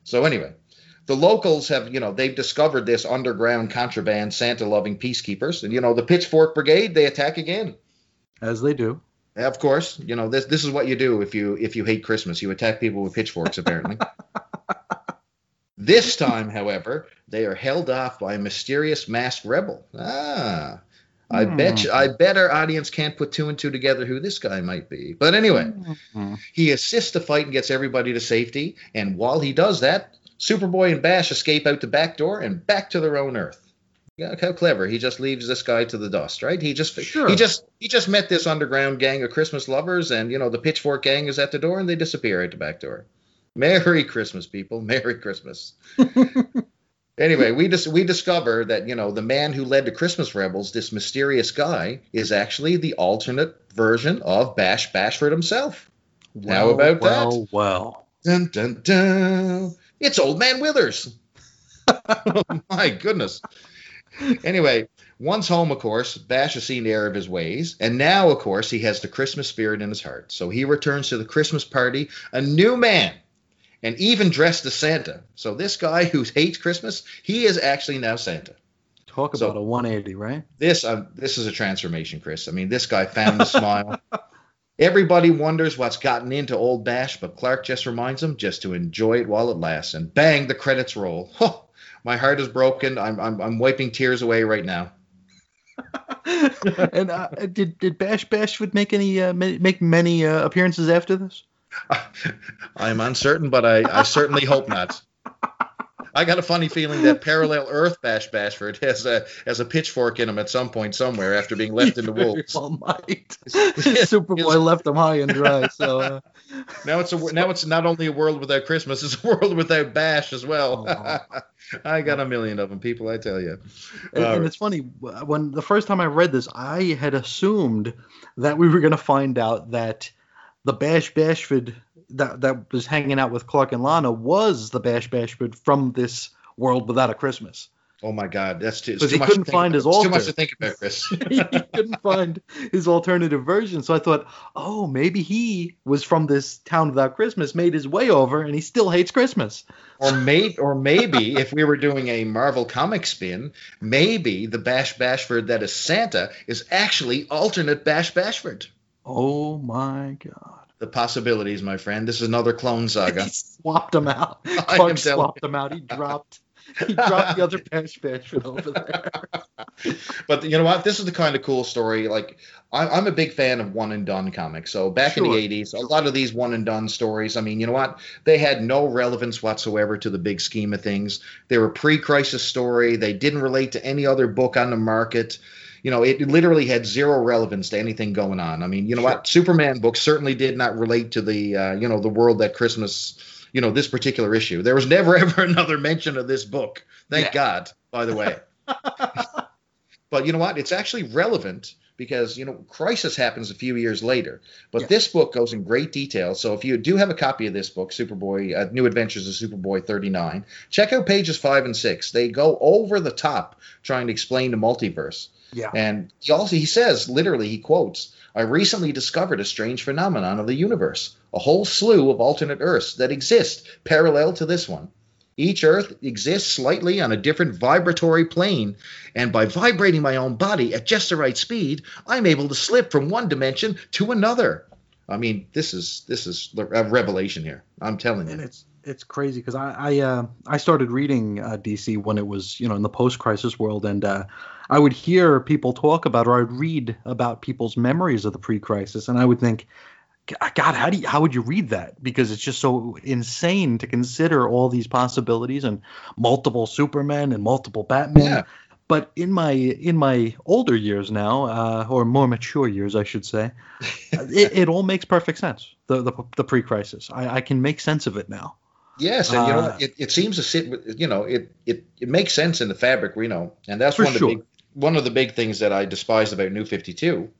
S2: So anyway, the locals have, you know, they've discovered this underground contraband Santa loving peacekeepers. And you know, the Pitchfork Brigade, they attack again.
S1: As they do.
S2: Of course, you know this. This is what you do if you if you hate Christmas. You attack people with pitchforks. Apparently. this time, however, they are held off by a mysterious masked rebel. Ah, I
S1: Hmm.
S2: bet you, I bet our audience can't put two and two together who this guy might be. But anyway,
S1: Mhm.
S2: he assists the fight and gets everybody to safety. And while he does that, Superboy and Bash escape out the back door and back to their own Earth. Yeah, how clever! He just leaves this guy to the dust, right? He just
S1: Sure.
S2: he just he just met this underground gang of Christmas lovers, and you know the Pitchfork gang is at the door, and they disappear out the back door. Merry Christmas, people! Merry Christmas. anyway, we just we discover that you know the man who led the Christmas rebels, this mysterious guy, is actually the alternate version of Bash Bashford himself. How
S1: Well,
S2: about that?
S1: well, Well,
S2: Dun dun dun! It's Old Man Withers. oh my goodness. Anyway, once home, of course, Bash has seen the error of his ways, and now, of course, he has the Christmas spirit in his heart. So he returns to the Christmas party a new man, and even dressed as Santa. So this guy who hates Christmas, he is actually now Santa.
S1: talk
S2: So-
S1: about a 180, right?
S2: This, um, this is a transformation, Chris. I mean, this guy found the smile. Everybody wonders what's gotten into old Bash, but Clark just reminds him just to enjoy it while it lasts. And bang, the credits roll. Oh, my heart is broken. I'm, I'm, I'm wiping tears away right now.
S1: and uh, did did Bash Bashford make any uh, make many uh, appearances after this?
S2: I'm uncertain, but I, I certainly hope not. I got a funny feeling that parallel Earth Bash Bashford has a has a pitchfork in him at some point somewhere after being left in the wolves.
S1: well might. Superboy left him high and dry. So uh,
S2: Now it's a now it's not only a world without Christmas, it's a world without Bash as well. I got a million of them, people. I tell you.
S1: and,
S2: All
S1: and it's funny when the first time I read this, I had assumed that we were going to find out that the Bash Bashford that that was hanging out with Clark and Lana was the Bash Bashford from this world without a Christmas.
S2: Oh my God, that's too,
S1: Because he
S2: much.
S1: couldn't
S2: to think
S1: find
S2: about.
S1: his
S2: It's too much to think about, Chris.
S1: he couldn't find his alternative version. So I thought, oh, maybe he was from this town without Christmas, made his way over, and he still hates Christmas.
S2: or may or maybe if we were doing a Marvel comic spin, maybe the Bash Bashford that is Santa is actually alternate Bash Bashford.
S1: Oh my god.
S2: The possibilities, my friend. This is another clone saga.
S1: He swapped him out.
S2: am
S1: Clark swapped him out. He dropped he dropped the other Bash Bashford over there.
S2: But you know what? This is the kind of cool story. Like I, I'm a big fan of one and done comics. So back in the '80s, a lot of these one and done stories. I mean, you know what? They had no relevance whatsoever to the big scheme of things. They were pre-crisis story. They didn't relate to any other book on the market. You know, it literally had zero relevance to anything going on. I mean, you know what? Superman books certainly did not relate to the uh, you know the world that Christmas. You know this particular issue. There was never ever another mention of this book. Thank
S1: Yeah.
S2: God. By the way. But you know what? It's actually relevant because you know crisis happens a few years later but
S1: Yeah.
S2: this book goes in great detail so if you do have a copy of this book superboy uh, new adventures of superboy 39 check out pages 5 and 6 they go over the top trying to explain the multiverse
S1: Yeah.
S2: and he also he says literally he quotes I recently discovered a strange phenomenon of the universe, a whole slew of alternate Earths that exist parallel to this one. Each Earth exists slightly on a different vibratory plane, and by vibrating my own body at just the right speed, I'm able to slip from one dimension to another. I mean, this is this is a revelation here. I'm telling you.
S1: and it's it's crazy because I I, uh, I started reading uh, DC when it was you know in the post crisis world, and uh, I would hear people talk about or I'd read about people's memories of the pre crisis, and I would think, God, how do you, how would you read that? Because it's just so insane to consider all these possibilities and multiple Supermen and multiple Batman.
S2: Yeah.
S1: But in my in my older years now, uh, or more mature years, I should say, it, it all makes perfect sense. The the, the pre-crisis, I, I can make sense of it now.
S2: Yes, and you know
S1: Uh,
S2: it, it seems to sit with you know it, it it makes sense in the fabric, you know, and that's one of
S1: sure.
S2: the big one of the big things that I despised about New Fifty Two.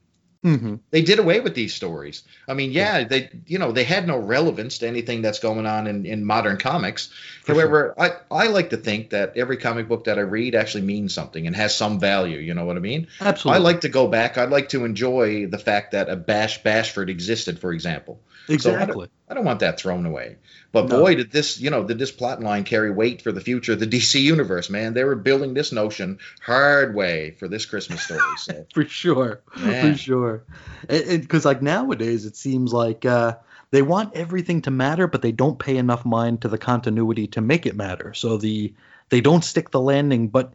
S1: Mm-hmm.
S2: They did away with these stories. I mean, yeah, they you know they had no relevance to anything that's going on in, in modern comics.
S1: For
S2: However, I I like to think that every comic book that I read actually means something and has some value. You know what I mean?
S1: Absolutely,
S2: I like to go back. I'd like to enjoy the fact that a Bash Bashford existed, for example.
S1: Exactly.
S2: I don't want that thrown away. But
S1: No.
S2: boy, did this, you know, did this plot line carry weight for the future of the DC universe, man. They were building this notion hard way for this Christmas story. So
S1: for sure,
S2: Man.
S1: for sure. Because like nowadays, it seems like uh, they want everything to matter, but they don't pay enough mind to the continuity to make it matter. So the they don't stick the landing, but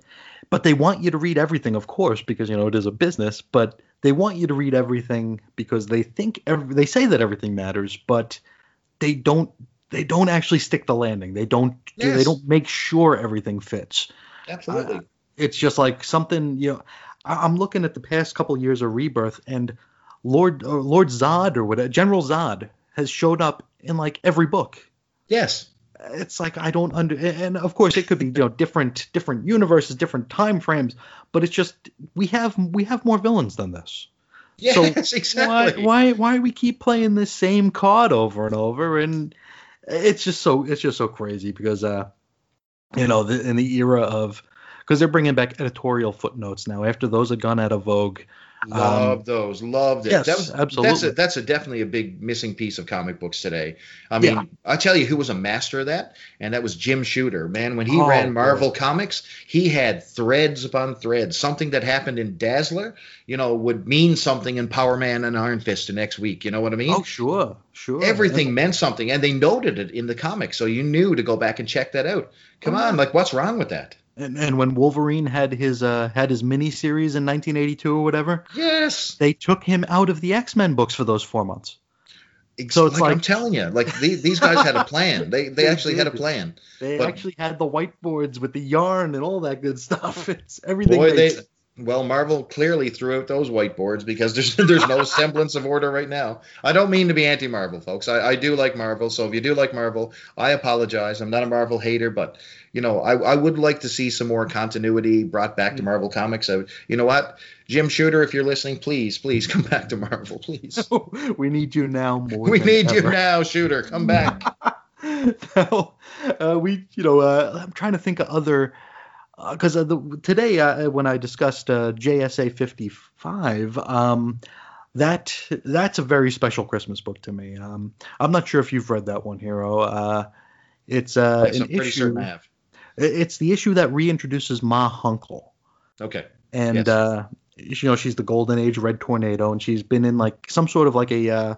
S1: but they want you to read everything, of course, because you know it is a business. But they want you to read everything because they think every, they say that everything matters, but they don't. They don't actually stick the landing. They don't. They don't make sure everything fits
S2: absolutely.
S1: Uh, it's just like something you know I- i'm looking at the past couple years of rebirth and lord or lord zod or whatever general zod has showed up in like every book
S2: yes.
S1: It's like i don't under and of course it could be you know different different universes different time frames but it's just we have we have more villains than this
S2: Yes,
S1: So
S2: exactly.
S1: why why why we keep playing this same card over and over and it's just so it's just so crazy because uh you know the, in the era of because they're bringing back editorial footnotes now after those had gone out of vogue Um,
S2: Love those. Loved it.
S1: yes,
S2: that was, That's
S1: absolutely.
S2: a, that's a definitely a big missing piece of comic books today. I mean,
S1: Yeah.
S2: I tell you who was a master of that, and that was Jim Shooter. Man, when he
S1: Oh,
S2: ran Marvel
S1: boy.
S2: Comics, he had threads upon threads. Something that happened in Dazzler, you know, would mean something in Power Man and Iron Fist the next week. You know what I mean?
S1: oh sure sure
S2: Everything meant something, and they noted it in the comics, so you knew to go back and check that out. Come
S1: Oh,
S2: on,
S1: yeah.
S2: like what's wrong with that?
S1: And, and when wolverine had his uh had his mini series in 1982 or whatever
S2: Yes,
S1: they took him out of the x-men books for those four months So it's
S2: like, I'm telling you, like these, these guys had a plan. They they
S1: They
S2: actually had a plan.
S1: they
S2: But-
S1: actually had the whiteboards with the yarn and all that good stuff it's everything
S2: Boy, they. Well, Marvel clearly threw out those whiteboards because there's there's no semblance of order right now. I don't mean to be anti-Marvel, folks. I, I do like Marvel, so if you do like Marvel, I apologize. I'm not a Marvel hater, but you know, I, I would like to see some more continuity brought back
S1: Mm.
S2: to Marvel Comics. I, you know what, Jim Shooter, if you're listening, please, please come back to Marvel, please.
S1: we need you now more
S2: we need you now, Shooter. Come back.
S1: now, uh, we, you know, uh, I'm trying to think of other, because uh, today uh, when I discussed uh, JSA 55, um, that that's a very special Christmas book to me. Um, I'm not sure if you've read that one, Hero. Uh, it's uh,
S2: Yes,
S1: an
S2: I'm pretty
S1: issue.
S2: certain I have.
S1: It's the issue that reintroduces Ma Hunkel
S2: Okay.
S1: and
S2: Yes.
S1: uh, you know she's the golden age red tornado and she's been in like some sort of like a uh,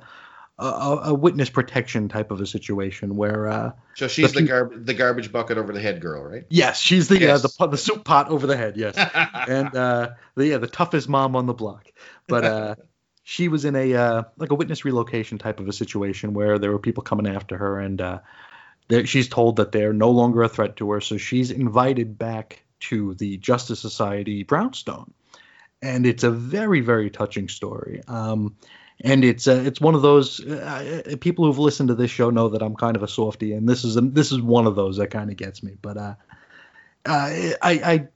S1: a, a witness protection type of a situation where uh,
S2: So she's
S1: The
S2: the the garbage bucket over the head girl, right?
S1: yes she's the
S2: Yes.
S1: uh, the the soup pot over the head yes. And uh, the yeah the toughest mom on the block. But uh, she was in a uh, like a witness relocation type of a situation where there were people coming after her and uh, she's told that they're no longer a threat to her. So she's invited back to the Justice Society Brownstone. And it's a very very touching story. Um, and it's uh, it's one of those uh, uh, people who've listened to this show know that I'm kind of a softie and this is this is one of those that kind of gets me but uh, uh, I, I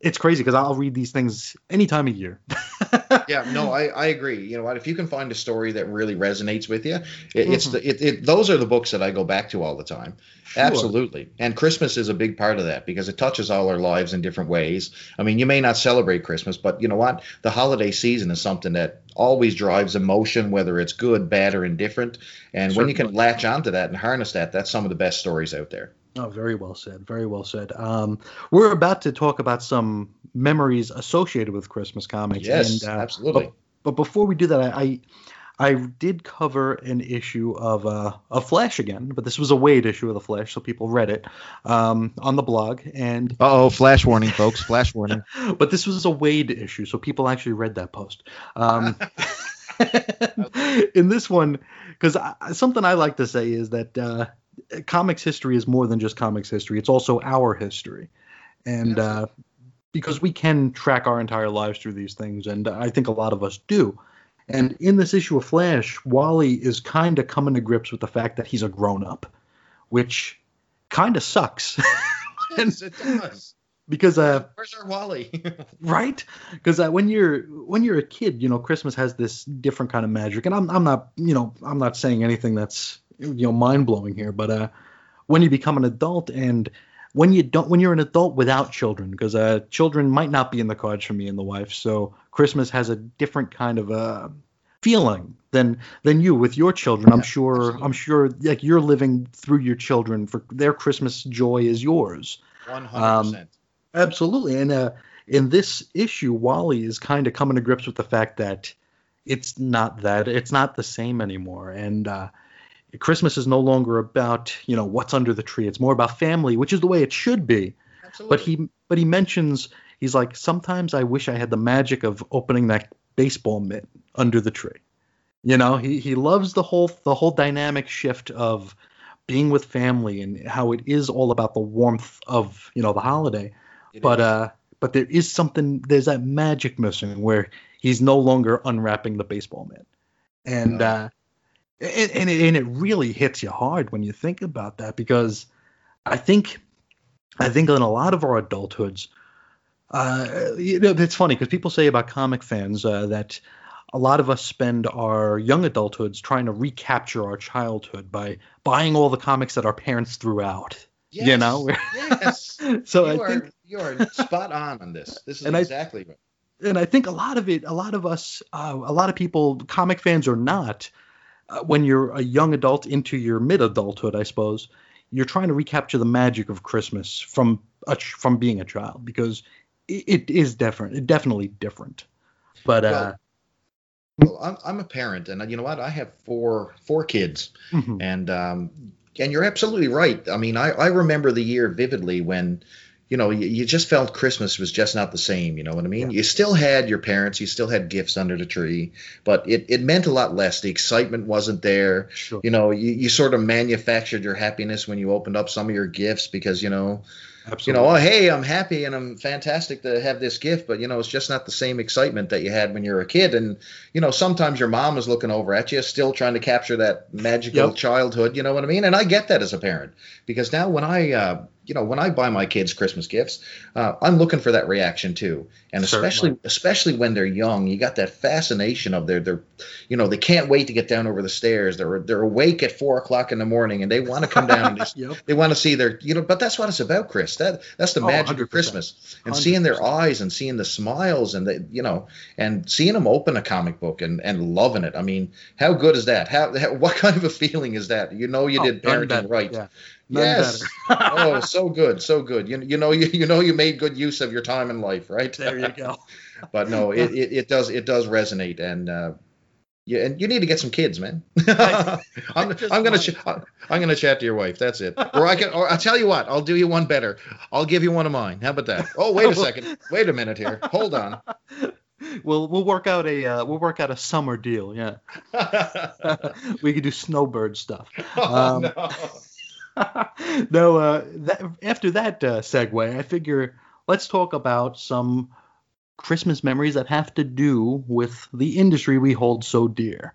S1: it's crazy because I'll read these things any time of year.
S2: yeah, no, I, I agree. You know what? If you can find a story that really resonates with you, it, it's mm-hmm. the it, it those are the books that I go back to all the time.
S1: Sure.
S2: Absolutely. And Christmas is a big part of that because it touches all our lives in different ways. I mean, you may not celebrate Christmas, but you know what? The holiday season is something that always drives emotion, whether it's good, bad, or indifferent. And when you can latch onto that and harness that, that's some of the best stories out there.
S1: Oh, very well said. Very well said. Um, we're about to talk about some memories associated with Christmas comics.
S2: Yes,
S1: and, uh,
S2: absolutely.
S1: But, but before we do that, I, I I did cover an issue of uh, of Flash again, but this was a Waid issue of the Flash, so people read it um, on the blog. And
S3: Uh oh, flash warning, folks. Flash warning.
S1: but this was a Waid issue, so people actually read that post. Um, in this one, because something I like to say is that uh, comics history is more than just comics history; it's also our history, and uh, because we can track our entire lives through these things, and I think a lot of us do. And in this issue of Flash, Wally is kind of coming to grips with the fact that he's a grown up, which kind of sucks.
S2: Yes, it does.
S1: because uh,
S2: Where's our Wally?
S1: right because uh, when you're when you're a kid you know christmas has this different kind of magic and i'm, I'm not you know i'm not saying anything that's you know mind-blowing here but uh when you become an adult and when you don't when you're an adult without children because uh children might not be in the cards for me and the wife so christmas has a different kind of uh feeling than than you with your children i'm
S2: Yeah,
S1: sure
S2: absolutely.
S1: i'm sure like you're living through your children for their christmas joy is yours
S2: One hundred percent.
S1: Absolutely. And uh, in this issue, Wally is kind of coming to grips with the fact that it's not that it's not the same anymore. And uh, Christmas is no longer about you know what's under the tree. It's more about family, which is the way it should be.
S2: Absolutely.
S1: But he but he mentions he's like sometimes I wish I had the magic of opening that baseball mitt under the tree. You know, he he loves the whole the whole dynamic shift of being with family and how it is all about the warmth of you know the holiday
S2: It
S1: but
S2: is.
S1: uh but there is something there's that magic missing where he's no longer unwrapping the baseball mitt and
S2: No.
S1: uh and, and, it, and it really hits you hard when you think about that because i think i think in a lot of our adulthoods uh you know it's funny because people say about comic fans uh, that a lot of us spend our young adulthoods trying to recapture our childhood by buying all the comics that our parents threw out you know
S2: yes.
S1: so
S2: you
S1: i
S2: are
S1: think
S2: you are spot on on this. This is
S1: And I-
S2: exactly right.
S1: and I think a lot of it, a lot of us, uh, a lot of people, comic fans or not, uh, when you're a young adult into your mid adulthood, I suppose, you're trying to recapture the magic of Christmas from a, ch- from being a child because it, it is different, it definitely different. But uh,
S2: Well, I'm, I'm a parent, and uh, you know what? I have four four kids,
S1: mhm.
S2: and um, and you're absolutely right. I mean, I, I remember the year vividly when, you know, you, you just felt Christmas was just not the same. You know what I mean?
S1: Yeah.
S2: You still had your parents, you still had gifts under the tree, but it, it meant a lot less. The excitement wasn't there.
S1: sure,
S2: You know, you, you sort of manufactured your happiness when you opened up some of your gifts because you know you know, oh hey, I'm happy and I'm fantastic to have this gift, but you know, it's just not the same excitement that you had when you were a kid. And you know, sometimes your mom is looking over at you, still trying to capture that magical
S1: Yep.
S2: childhood. You know what I mean? And I get that as a parent because now when I, uh, you know, when I buy my kids Christmas gifts, uh, I'm looking for that reaction too. And especially,
S1: Certainly.
S2: especially when they're young, you got that fascination of their, their, you know, they can't wait to get down over the stairs. They're they're awake at four o'clock in the morning and they want to come down and just
S1: yep.
S2: they want to see their, you know, but that's what it's about, Chris. That that's the
S1: Oh,
S2: magic
S1: 100%.
S2: of Christmas, and seeing their eyes and seeing the smiles and the, you know, and seeing them open a comic book and and loving it. I mean, how good is that? How, how what kind of a feeling is that? You know, you
S1: Oh,
S2: did parenting right.
S1: Yeah. None
S2: Yes. oh, so good, so good. You you know you you know you made good use of your time in life, right?
S1: there you go.
S2: but no, it, it, it does it does resonate, and uh, yeah, and you need to get some kids, man.
S1: I
S2: I'm, I'm gonna ch- I'm gonna chat to your wife. That's it. Or I can. Or I'll tell you what. I'll do you one better. I'll give you one of mine. How about that? Oh, wait a second. Wait a minute here. Hold on.
S1: We'll we'll work out a uh, we'll work out a summer deal. Yeah, we could do snowbird stuff.
S2: oh,
S1: Um,
S2: no.
S1: no, uh, that, after that uh, segue, I figure let's talk about some Christmas memories that have to do with the industry we hold so dear.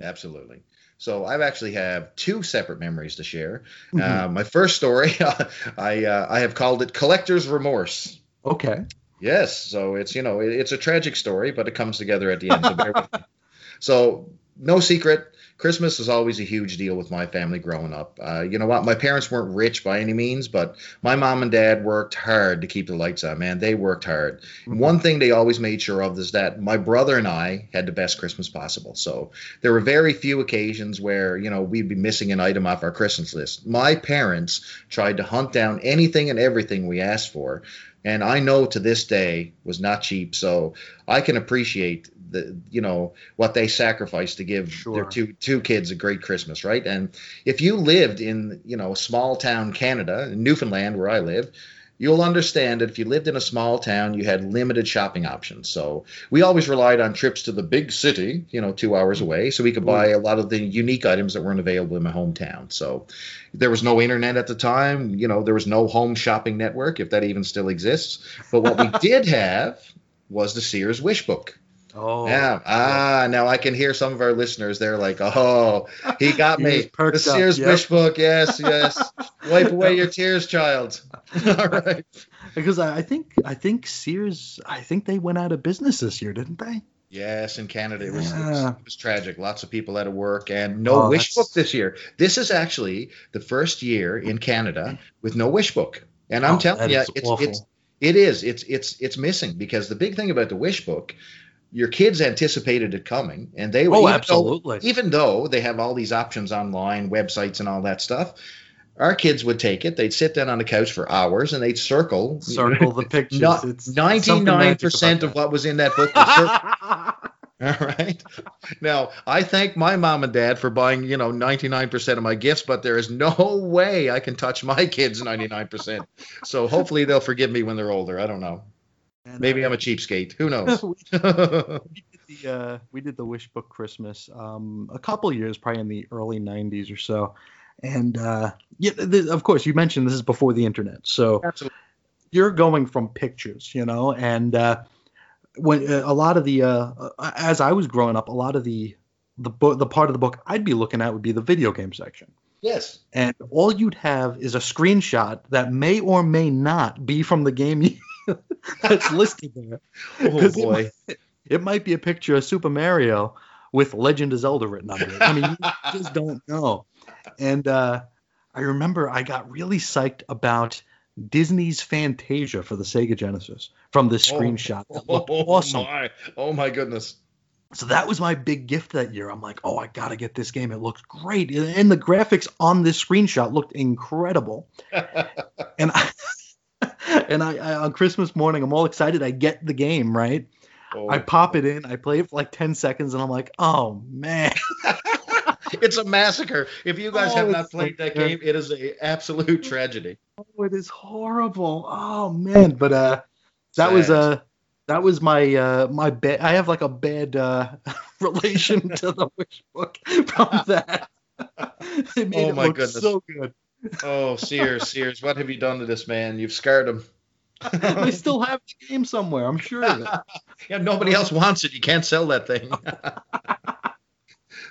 S2: Absolutely. So I've actually have two separate memories to share.
S1: Mhm.
S2: Uh, my first story, I uh, I have called it collector's remorse.
S1: okay.
S2: Yes, so it's you know it, it's a tragic story, but it comes together at the end. So, bear with me. so no secret, Christmas was always a huge deal with my family growing up. Uh, you know what? My parents weren't rich by any means, but my mom and dad worked hard to keep the lights on. Man, they worked hard.
S1: Mhm.
S2: One thing they always made sure of is that my brother and I had the best Christmas possible. So there were very few occasions where you know we'd be missing an item off our Christmas list. My parents tried to hunt down anything and everything we asked for, and I know to this day was not cheap. So I can appreciate the you know what they sacrificed to give
S1: Sure.
S2: their two two kids a great Christmas, right? And if you lived in you know small town Canada, in Newfoundland where I live, you'll understand that if you lived in a small town, you had limited shopping options. So we always relied on trips to the big city, you know, two hours away, so we could buy a lot of the unique items that weren't available in my hometown. So there was no internet at the time, you know, there was no home shopping network, if that even still exists. But what we did have was the Sears Wish Book.
S1: Oh,
S2: Yeah. Ah, now I can hear some of our listeners. They're like, "Oh, he got
S1: He
S2: me." The Sears
S1: yep.
S2: Wish Book. Yes, yes. Wipe away your tears, child. All right.
S1: because I, think I think Sears I think they went out of business this year, didn't they?
S2: Yes, in Canada it was, it was it was tragic. Lots of people out of work and no
S1: Oh,
S2: wish
S1: that's-
S2: book this year. This is actually the first year in Canada with no wish book. And I'm
S1: Oh,
S2: telling you, it's
S1: awful.
S2: it's it is. It's it's it's missing because the big thing about the wish book, your kids anticipated it coming and they were
S1: Oh,
S2: even though-
S1: absolutely.
S2: even though they have all these options online, websites and all that stuff, our kids would take it. They'd sit down on the couch for hours and they'd circle
S1: Circle the pictures.
S2: not,
S1: It's
S2: 99% of what was in that book. All right. Now, I thank my mom and dad for buying, you know, 99% of my gifts, but there is no way I can touch my kids 99%. So hopefully they'll forgive me when they're older. I don't know.
S1: And,
S2: Maybe
S1: uh,
S2: I'm a cheapskate. Who knows?
S1: we did the uh, we did the Wish Book Christmas um, a couple years, probably in the early '90s or so, and uh, yeah, th- of course you mentioned this is before the internet, so
S2: Absolutely.
S1: you're going from pictures, you know, and uh, when uh, a lot of the uh, uh, as I was growing up, a lot of the the book the part of the book I'd be looking at would be the video game section.
S2: Yes.
S1: And all you'd have is a screenshot that may or may not be from the game you, that's listed there.
S2: Oh,
S1: 'Cause it
S2: boy.
S1: might- It might be a picture of Super Mario with Legend of Zelda written on it. I mean, you just don't know. And uh, I remember I got really psyched about Disney's Fantasia for the Sega Genesis from this screenshot. That looked
S2: Oh,
S1: awesome.
S2: my. Oh, my goodness.
S1: So that was my big gift that year. I'm like, oh, I gotta get this game. It looks great, and the graphics on this screenshot looked incredible. and I, and I, I on Christmas morning, I'm all excited. I get the game right.
S2: Oh.
S1: I pop it in. I play it for like 10 seconds, and I'm like, oh man.
S2: it's a massacre. If you guys
S1: Oh,
S2: have not played that game, it is a absolute tragedy.
S1: Oh, it is horrible. Oh man. But uh, that was
S2: Sad.
S1: uh, that was my uh, my bad. I have like a bad uh relation to the wish book from that. it made
S2: Oh,
S1: it
S2: my
S1: look
S2: goodness.
S1: so good.
S2: Oh, Sears, Sears, what have you done to this man? You've scarred him.
S1: they still have the game somewhere. I'm sure of it.
S2: yeah, nobody else wants it. You can't sell that thing.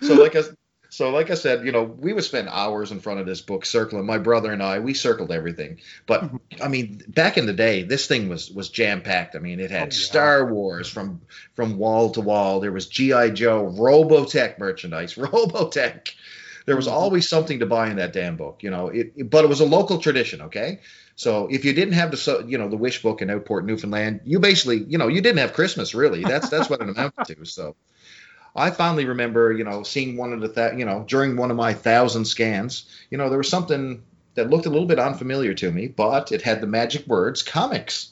S2: so like I, so like I said, you know, we would spend hours in front of this book circling. My brother and I, we circled everything. But I mean, back in the day, this thing was was jam packed. I mean, it had
S1: Oh, yeah.
S2: Star Wars from from wall to wall. There was GI Joe, Robotech merchandise, Robotech. There was
S1: Mhm.
S2: always something to buy in that damn book, you know. It, it- but it was a local tradition, okay. So if you didn't have the, so- you know, the Wish Book in Outport, Newfoundland, you basically, you know, you didn't have Christmas really. That's that's what it amounted to. So I fondly remember, you know, seeing one of the, th- you know, during one of my thousand scans, you know, there was something that looked a little bit unfamiliar to me, but it had the magic words comics.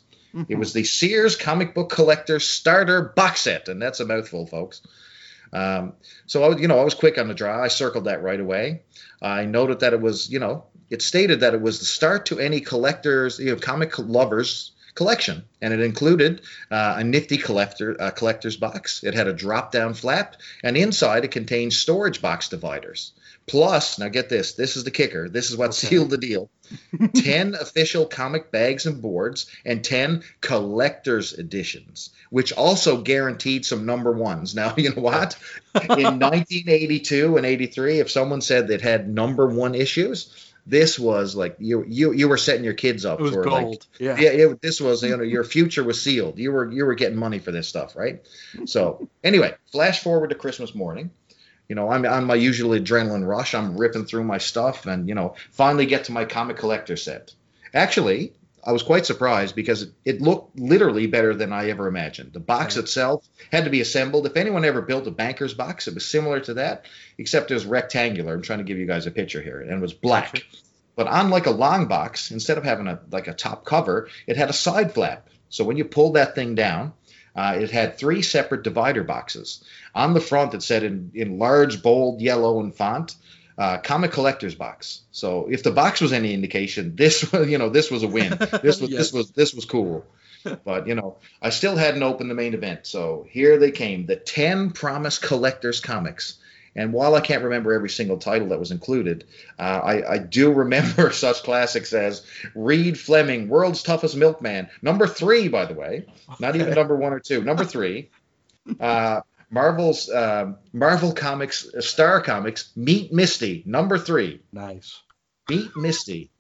S2: It was the Sears Comic Book Collector Starter Box Set, and that's a mouthful, folks. Um, so I, was- you know, I was quick on the draw. I circled that right away. I noted that it was, you know, it stated that it was the start to any collectors, you know, comic lovers collection, and it included uh, a nifty collector uh, collector's box. It had a drop-down flap, and inside it contained storage box dividers. Plus, now get this, this is the kicker. This is what
S1: Okay.
S2: sealed the deal. 10 official comic bags and boards and 10 collector's editions, which also guaranteed some number ones. Now, you know what? In 1982 and 83, if someone said that had number one issues, this was like you you you were setting your kids up
S1: It was
S2: for like
S1: gold. yeah.
S2: yeah, it, this was you know your future was sealed. You were you were getting money for this stuff, right? So anyway, flash forward to Christmas morning. You know, I'm on my usual adrenaline rush. I'm ripping through my stuff, and you know, finally get to my comic collector set. Actually, I was quite surprised because it, it looked literally better than I ever imagined. The box
S1: Right.
S2: itself had to be assembled. If anyone ever built a banker's box, it was similar to that, except it was rectangular. I'm trying to give you guys a picture here, and it was black.
S1: Gotcha.
S2: But unlike a long box, instead of having a like a top cover, it had a side flap. So when you pulled that thing down, uh, it had three separate divider boxes. On the front, it said in, in large, bold yellow and font, uh, "Comic Collector's Box." So if the box was any indication, this was you know this was a win. This was
S1: Yes.
S2: this was this was cool. But you know, I still hadn't opened the main event, so here they came, the ten Promise Collectors comics. And while I can't remember every single title that was included, uh, I, I do remember such classics as Reid Fleming, World's Toughest Milkman, number three, by the way, not even number one or two, number three. Uh, Marvel's um Marvel Comics, uh, Star Comics, Meet Misty, number three.
S1: Nice.
S2: Meet Misty.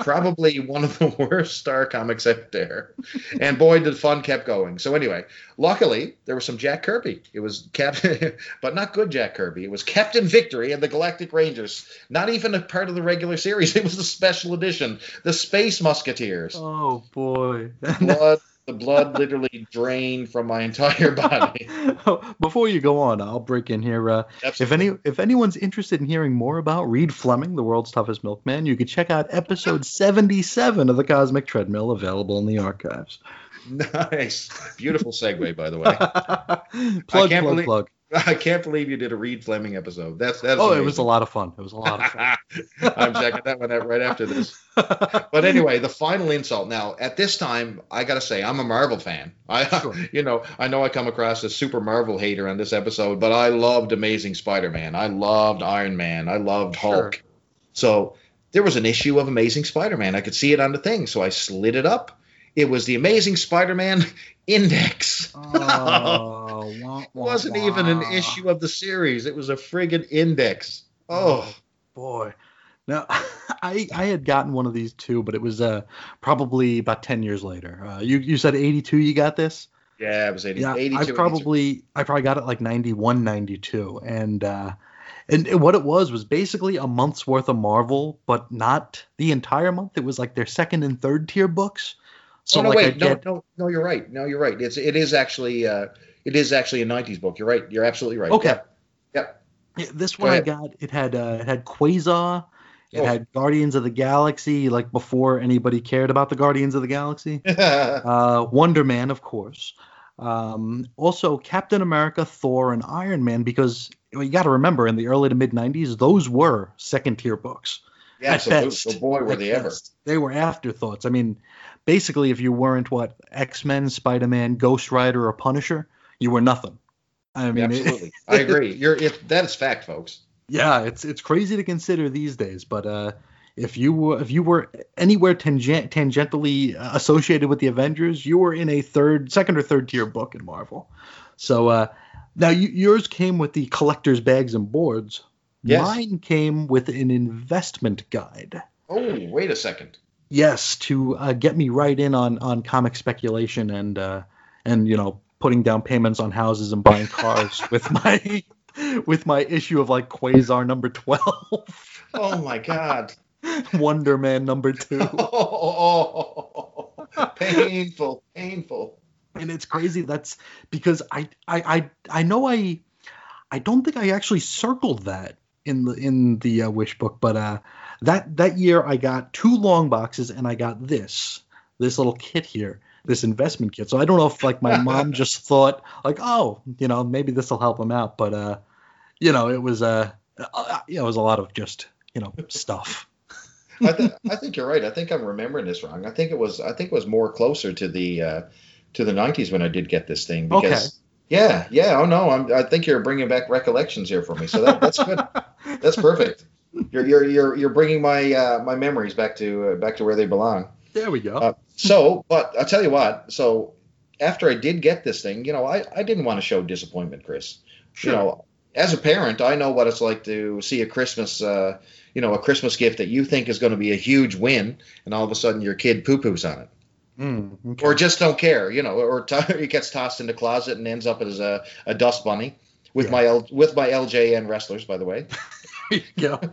S2: Probably one of the worst Star Comics out there. And boy, the fun kept going. So anyway, luckily there was some Jack Kirby. It was Captain, but not good Jack Kirby. It was Captain Victory and the Galactic Rangers. Not even a part of the regular series. It was the special edition, the Space Musketeers.
S1: Oh boy.
S2: Blood, the blood literally drained from my entire body.
S1: Before you go on, I'll break in here. Uh, if any if anyone's interested in hearing more about Reid Fleming, the world's toughest milkman, you could check out episode 77 of the Cosmic Treadmill, available in the archives.
S2: nice, beautiful segue, by the way.
S1: plug, plug,
S2: believe-
S1: plug.
S2: I can't believe you did a Reid Fleming episode. That's that's.
S1: Oh, it was a lot of fun. It was a lot of fun.
S2: I'm checking that one out right after this. But anyway, the final insult. Now, at this time, I gotta say, I'm a Marvel fan. I,
S1: Sure.
S2: you know, I know I come across as super Marvel hater on this episode, but I loved Amazing Spider-Man. I loved Iron Man. I loved Hulk.
S1: Sure.
S2: So there was an issue of Amazing Spider-Man. I could see it on the thing, so I slid it up. It was the Amazing Spider-Man Index.
S1: Oh, wah,
S2: It
S1: wah,
S2: wasn't even an issue of the series. It was a friggin' index. Oh,
S1: boy. Now, I I had gotten one of these too, but it was uh probably about ten years later. Uh, you you said eighty two. You got this?
S2: yeah, it was 80,
S1: Yeah,
S2: 82.
S1: I
S2: 82.
S1: probably I probably got it like 91, 92. and uh, and what it was was basically a month's worth of Marvel, but not the entire month. It was like their second and third tier books. So
S2: oh, no,
S1: like
S2: wait, no,
S1: get
S2: no, no, you're right. No, you're right. It's it is actually uh, it is actually a '90s book. You're right. You're absolutely right.
S1: Okay.
S2: Yep. Yep.
S1: Yeah, this
S2: Go
S1: one I got. It had uh, it had Quasar. It
S2: Oh.
S1: had Guardians of the Galaxy, like before anybody cared about the Guardians of the Galaxy. uh, Wonder Man, of course. Um, also, Captain America, Thor, and Iron Man, because you got to remember in the early to mid 90s, those were second tier books.
S2: yeah, so,
S1: best.
S2: so boy, were they ever.
S1: They were afterthoughts. I mean, basically, if you weren't what X Men, Spider Man, Ghost Rider, or Punisher, you were nothing. I mean, it-
S2: Absolutely, I agree. You're if that is fact, folks.
S1: yeah, it's it's crazy to consider these days, but uh, if you were if you were anywhere tangent, tangentially associated with the Avengers, you were in a third, second or third tier book in Marvel. So uh, now you, yours came with the collector's bags and boards.
S2: Yes.
S1: Mine came with an investment guide.
S2: Oh, wait a second.
S1: Yes, to uh, get me right in on on comic speculation and uh, and you know putting down payments on houses and buying cars with my with my issue of like Quasar number twelve.
S2: Oh my God.
S1: Wonder Man number two.
S2: Oh, painful, painful.
S1: And it's crazy. That's because I, I, I, I know I, I don't think I actually circled that in the in the uh, wish book, but uh, that that year I got two long boxes and I got this this little kit here, this investment kit. So I don't know if like my mom just thought like, oh, you know, maybe this will help him out, but uh, you know, it was uh, uh, you know, it was a lot of just you know stuff.
S2: I, th- I think you're right. I think I'm remembering this wrong. I think it was I think it was more closer to the uh, to the 90s when I did get this thing because
S1: Okay.
S2: yeah yeah oh no I'm, I think you're bringing back recollections here for me so that, that's good that's perfect you're you're you're you're bringing my uh, my memories back to uh, back to where they belong.
S1: There we go.
S2: Uh, so, but I'll tell you what. So after I did get this thing, you know, I I didn't want to show disappointment, Chris.
S1: sure.
S2: You know, as a parent, I know what it's like to see a Christmas, uh, you know, a Christmas gift that you think is going to be a huge win, and all of a sudden your kid poo poos on it.
S1: Mm, okay.
S2: or just don't care, you know, or t- it gets tossed in the closet and ends up as a, a dust bunny with
S1: Yeah.
S2: my L- with my LJN wrestlers, by the way.
S1: yeah.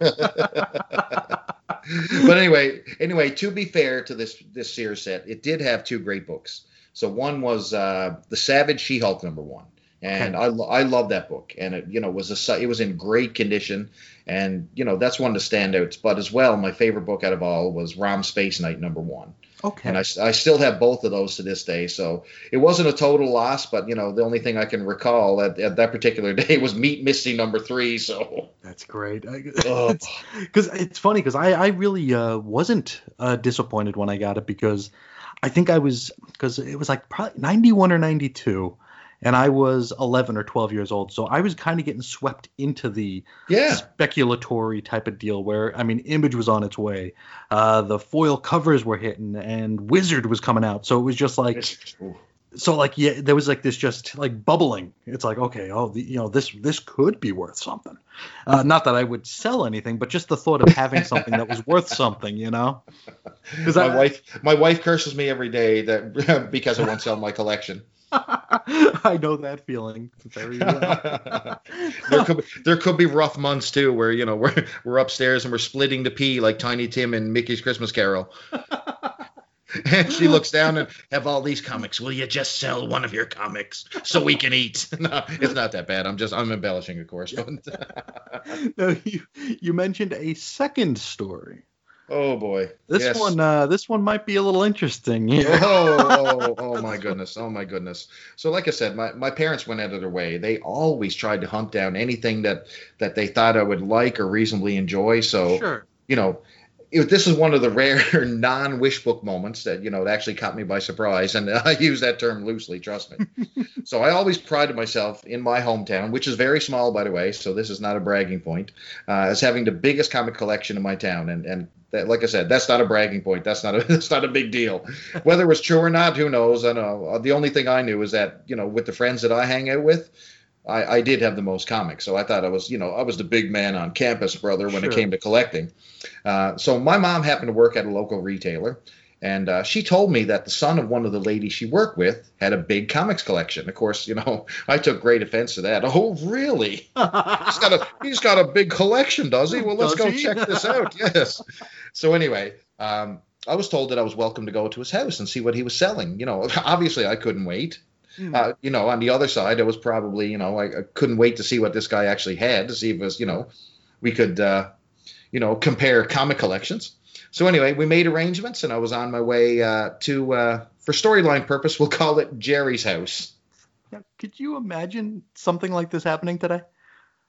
S2: but anyway, anyway, to be fair to this this Sears set, it did have two great books. So one was uh, the Savage She-Hulk number one, and I lo- I love that book, and it you know was a it was in great condition, and you know that's one of the standouts. But as well, my favorite book out of all was Rom Space Knight number one.
S1: Okay.
S2: and I, I still have both of those to this day. So it wasn't a total loss, but you know the only thing I can recall at, at that particular day was Meet Misty number three. So
S1: That's great. Because it's funny because I, I really uh, wasn't uh, disappointed when I got it because I think I was because it was like probably 91 or 92 and I was 11 or 12 years old. So I was kind of getting swept into the
S2: yeah,
S1: speculatory type of deal where I mean Image was on its way, uh, the foil covers were hitting, and Wizard was coming out. So it was just like so like yeah there was like this just like bubbling. It's like okay oh the, you know this this could be worth something. Uh, not that i would sell anything but just the thought of having something that was worth something you know? Because
S2: my
S1: I,
S2: wife my wife curses me every day that because I won't sell my collection.
S1: I know that feeling very well.
S2: there could be, there could be rough months too, where you know we're we're upstairs and we're splitting the pee like Tiny Tim and Mickey's Christmas Carol. and she looks down and have all these comics. Will you just sell one of your comics so we can eat? no, it's not that bad. I'm just I'm embellishing, of course.
S1: No, you you mentioned a second story
S2: oh boy,
S1: this
S2: Yes.
S1: one uh this one might be a little interesting yeah.
S2: oh, oh, oh my goodness. Oh my goodness. So like I said, my, my parents went out of their way. They always tried to hunt down anything that that they thought I would like or reasonably enjoy. So
S1: sure
S2: you know, it, this is one of the rare non-wish book moments that you know it actually caught me by surprise, and I use that term loosely. Trust me. so I always prided myself in my hometown, which is very small, by the way. So this is not a bragging point, uh, as having the biggest comic collection in my town, and and that, like I said, that's not a bragging point. That's not a that's not a big deal. Whether it was true or not, who knows? I know. The only thing I knew is that you know, with the friends that I hang out with. I, I did have the most comics, so I thought I was, you know, I was the big man on campus, brother, when
S1: Sure.
S2: it came to collecting. Uh, so my mom happened to work at a local retailer, and uh, she told me that the son of one of the ladies she worked with had a big comics collection. Of course, you know, I took great offense to that. Oh, really? He's got a he's got a big collection, does he? Well, let's
S1: Does
S2: go
S1: he?
S2: check this out. Yes. So anyway, um, I was told that I was welcome to go to his house and see what he was selling. You know, obviously I couldn't wait.
S1: Hmm.
S2: Uh, you know, on the other side, I was probably, you know, I, I couldn't wait to see what this guy actually had to see if it was, you know, we could, uh, you know, compare comic collections. So anyway, we made arrangements, and I was on my way uh, to, uh, for storyline purpose, we'll call it Jerry's house.
S1: Now, could you imagine something like this happening today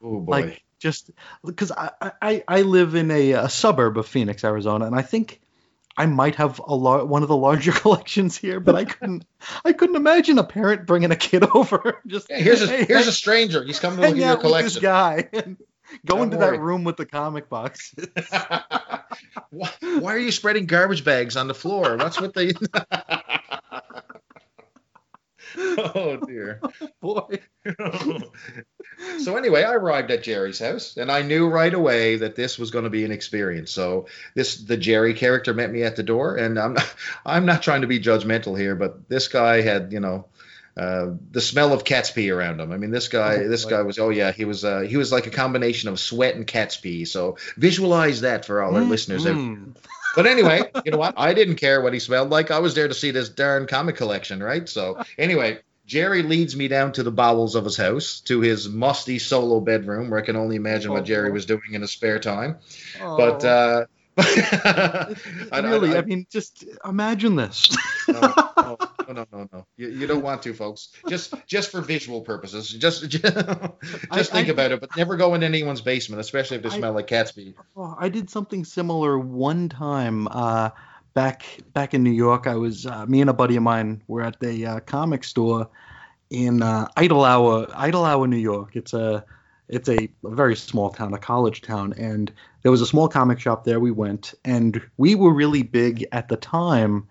S2: Oh boy.
S1: like just because I, I I live in a, a suburb of Phoenix, Arizona, and I think I might have a lar- one of the larger collections here, but I couldn't I couldn't imagine a parent bringing a kid over just
S2: Yeah, here's a
S1: hey,
S2: here's
S1: hang-
S2: a stranger. He's coming to look at your
S1: with this
S2: collection.
S1: guy and go
S2: Don't
S1: into
S2: worry.
S1: that room with the comic box.
S2: why, why are you spreading garbage bags on the floor? What's with the? oh dear.
S1: Boy,
S2: so anyway, I arrived at Jerry's house, and I knew right away that this was going to be an experience. So this the Jerry character met me at the door, and I'm not, I'm not trying to be judgmental here, but this guy had you know. Uh, the smell of cat's pee around him. I mean, this guy,
S1: Oh,
S2: this guy was. Oh yeah, he was. Uh, he was like a combination of sweat and cat's pee. So visualize that for all our listeners out
S1: Mm.
S2: but anyway, you know what? I didn't care what he smelled like. I was there to see this darn comic collection, right? So anyway, Jerry leads me down to the bowels of his house, to his musty solo bedroom, where I can only imagine what Jerry was doing in his spare time. But
S1: Oh.
S2: uh,
S1: It-
S2: I-
S1: really, I,
S2: I-
S1: mean, just imagine this.
S2: no, no, no, no, no. You, you don't want to, folks. Just just for visual purposes. Just just,
S1: I-
S2: think
S1: I-
S2: about it, but never go in anyone's basement, especially if they
S1: I-
S2: smell like cat's pee.
S1: Oh, I did something similar one time uh, back back in New York. I was uh, me and a buddy of mine were at the uh, comic store in uh, Idle Hour, Idle Hour, New York. It's a it's a, very small town, a college town, and there was a small comic shop there. We went, and we were really big at the time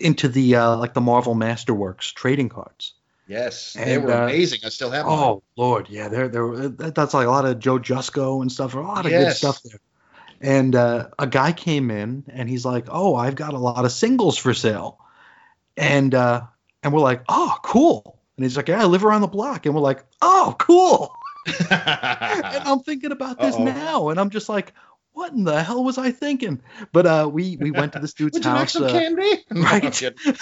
S1: into the uh, like the Marvel Masterworks trading cards.
S2: Yes, they were
S1: uh,
S2: amazing. I still have them.
S1: Oh Lord, yeah, there, there. That's like a lot of Joe Jusko and stuff. A lot of good stuff there. And uh, a guy came in and he's like, "Oh, I've got a lot of singles for sale," and uh, and we're like, "Oh, cool." And he's like, "Yeah, I live around the block," and we're like, "Oh, cool." and I'm thinking about this
S2: Uh-oh.
S1: now, and I'm just like, "What in the hell was I thinking?" But uh, we we went to this dude's
S2: Would you like
S1: house.
S2: some
S1: uh,
S2: candy?
S1: Right.
S2: kidding.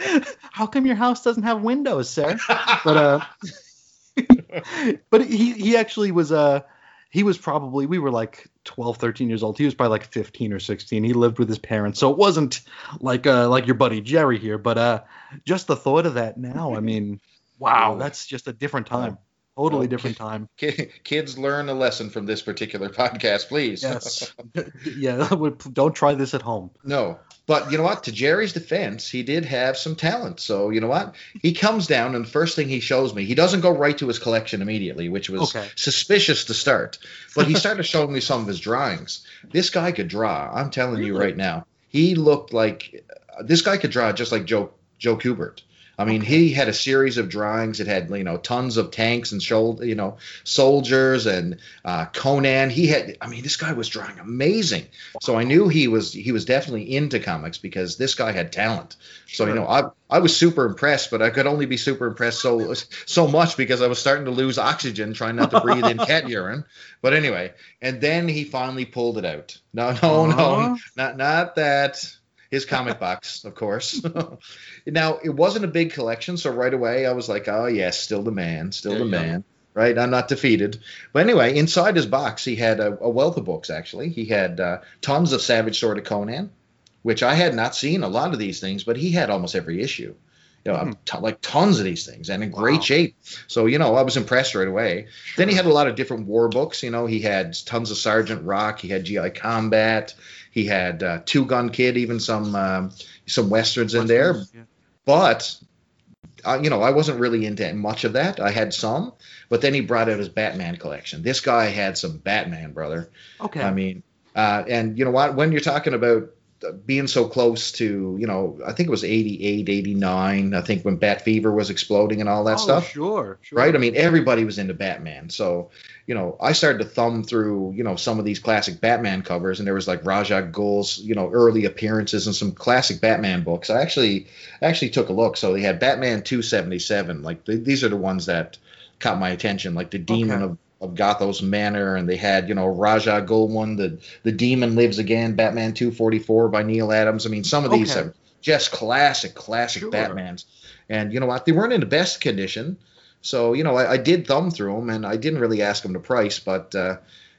S1: How come your house doesn't have windows, sir? but uh but he he actually was uh he was probably we were like 12 13 years old he was probably like 15 or 16 he lived with his parents so it wasn't like uh like your buddy jerry here but uh just the thought of that now i mean wow that's just a different time totally
S2: Well,
S1: different time
S2: Ki- Kids learn a lesson from this particular podcast, please.
S1: yes yeah don't try this at home
S2: No, but you know what? To Jerry's defense, he did have some talent. So you know what? He comes down, and the first thing he shows me, he doesn't go right to his collection immediately, which was
S1: Okay.
S2: suspicious to start. But he started showing me some of his drawings. This guy could draw. I'm telling you right now. He looked like this guy could draw just like Joe Joe Kubert. I mean, he had a series of drawings. It had you know tons of tanks and shoulder, you know, soldiers and uh, Conan. He had. I mean, this guy was drawing amazing. So I knew he was he was definitely into comics because this guy had talent. So you know, I I was super impressed, but I could only be super impressed so so much because I was starting to lose oxygen trying not to breathe in cat urine. But anyway, and then he finally pulled it out. No, no, no,
S1: Uh-huh.
S2: not not that. His comic box, of course. now it wasn't a big collection, so right away I was like, oh yes, still the man, still
S1: There
S2: the
S1: go.
S2: man. Right, I'm not defeated. But anyway, inside his box, he had a, a wealth of books. Actually, he had uh, tons of Savage Sword of Conan, which I had not seen a lot of these things, but he had almost every issue. You know,
S1: Hmm.
S2: ton- like tons of these things, and in great
S1: Wow.
S2: shape. So you know, I was impressed right away. Then he had a lot of different war books. You know, he had tons of Sergeant Rock. He had GI Combat. He had uh, Two Gun Kid, even some um, some westerns in there.
S1: Yeah.
S2: But uh, you know, I wasn't really into much of that. I had some, but then he brought out his Batman collection. This guy had some Batman, brother.
S1: okay
S2: I mean, uh, and you know what? When you're talking about uh, being so close to, you know, I think it was 88, 89, I think when Bat Fever was exploding and all that
S1: oh,
S2: stuff
S1: sure sure
S2: right? I mean, everybody was into Batman. So, you know, I started to thumb through, you know, some of these classic Batman covers, and there was like Ra's al Ghul's, you know, early appearances and some classic Batman books. I actually actually took a look. So they had Batman 277. Like th- these are the ones that caught my attention, like the Demon
S1: Okay.
S2: of of Gothos Manor, and they had, you know, Ra's al Ghul one, the the Demon Lives Again, Batman 244 by Neal Adams. I mean, some of these
S1: Okay.
S2: are just classic, classic
S1: Sure.
S2: Batmans. And you know what? They weren't in the best condition. So, you know, I, I did thumb through them and I didn't really ask them the price, but, uh,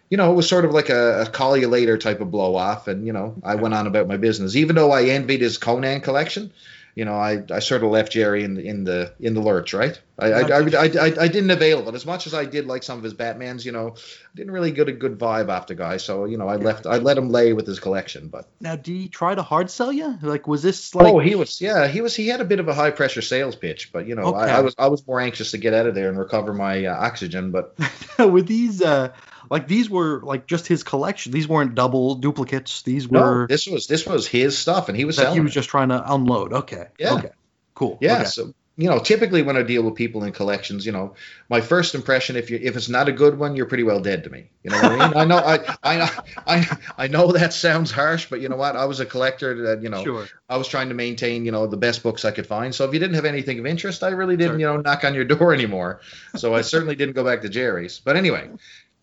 S2: you know, it was sort of like a, a call you later type of blow off. And, you know, I went on about my business. Even though I envied his Conan collection, you know, I, I sort of left Jerry in the, in the in the lurch, right? I, I, I, I, I, I didn't avail of it as much as I did like some of his Batmans. You know, didn't really get a good vibe after the guy, so you know, I left. I let him lay with his collection, but
S1: now did he try to hard sell you like was this like
S2: oh, he was yeah, he was he had a bit of a high pressure sales pitch, but you know,
S1: Okay.
S2: I, I was I was more anxious to get out of there and recover my uh, oxygen, but
S1: with these uh like these were like just his collection these weren't double duplicates these
S2: no,
S1: were
S2: this was this was his stuff, and he was selling.
S1: he was
S2: it.
S1: just trying to unload okay
S2: Yeah.
S1: okay cool
S2: Yeah,
S1: okay.
S2: so you know, typically when I deal with people in collections, you know, my first impression, if you if it's not a good one, you're pretty well dead to me. You know what I mean? I know I I I I know that sounds harsh, but you know what? I was a collector that you know
S1: sure
S2: I was trying to maintain you know the best books I could find. So if you didn't have anything of interest, I really didn't you know knock on your door anymore. So I certainly didn't go back to Jerry's. But anyway.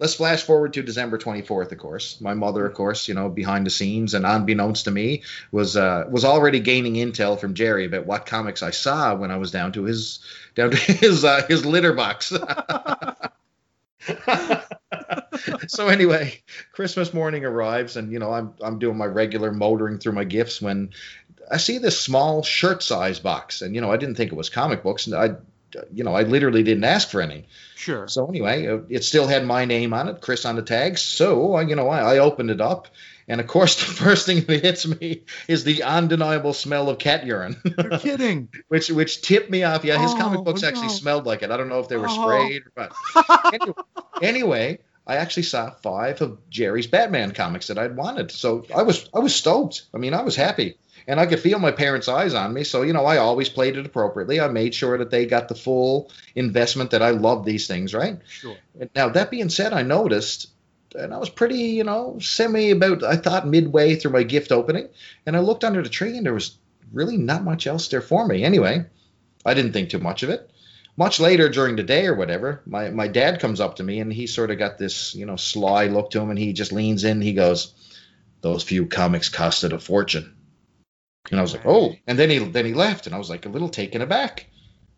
S2: Let's flash forward to December 24th, of course. My mother, of course, you know, behind the scenes and unbeknownst to me, was uh, was already gaining intel from Jerry about what comics I saw when I was down to his down to his uh, his litter box. so anyway, Christmas morning arrives, and you know I'm I'm doing my regular motoring through my gifts when I see this small shirt size box, and you know I didn't think it was comic books, and I, you know I literally didn't ask for any.
S1: Sure
S2: So anyway, uh, it still had my name on it, Chris on the tags. So uh, you know I, I opened it up, and of course the first thing that hits me is the undeniable smell of cat urine.
S1: you're kidding
S2: which which tipped me off. Yeah, his
S1: Oh,
S2: comic books actually
S1: no.
S2: smelled like it. I don't know if they were
S1: Oh.
S2: sprayed but anyway, anyway, I actually saw five of Jerry's Batman comics that I'd wanted, so I was I was stoked. I mean, I was happy. And I could feel my parents' eyes on me. So, you know, I always played it appropriately. I made sure that they got the full investment that I love these things, right?
S1: Sure.
S2: Now, that being said, I noticed, and I was pretty, you know, semi about, I thought midway through my gift opening, and I looked under the tree and there was really not much else there for me. Anyway, I didn't think too much of it. Much later during the day or whatever, my, my dad comes up to me and he sort of got this, you know, sly look to him and he just leans in. He goes, Those few comics costed a fortune. And I was like, Oh. And then he then he left and I was like a little taken aback.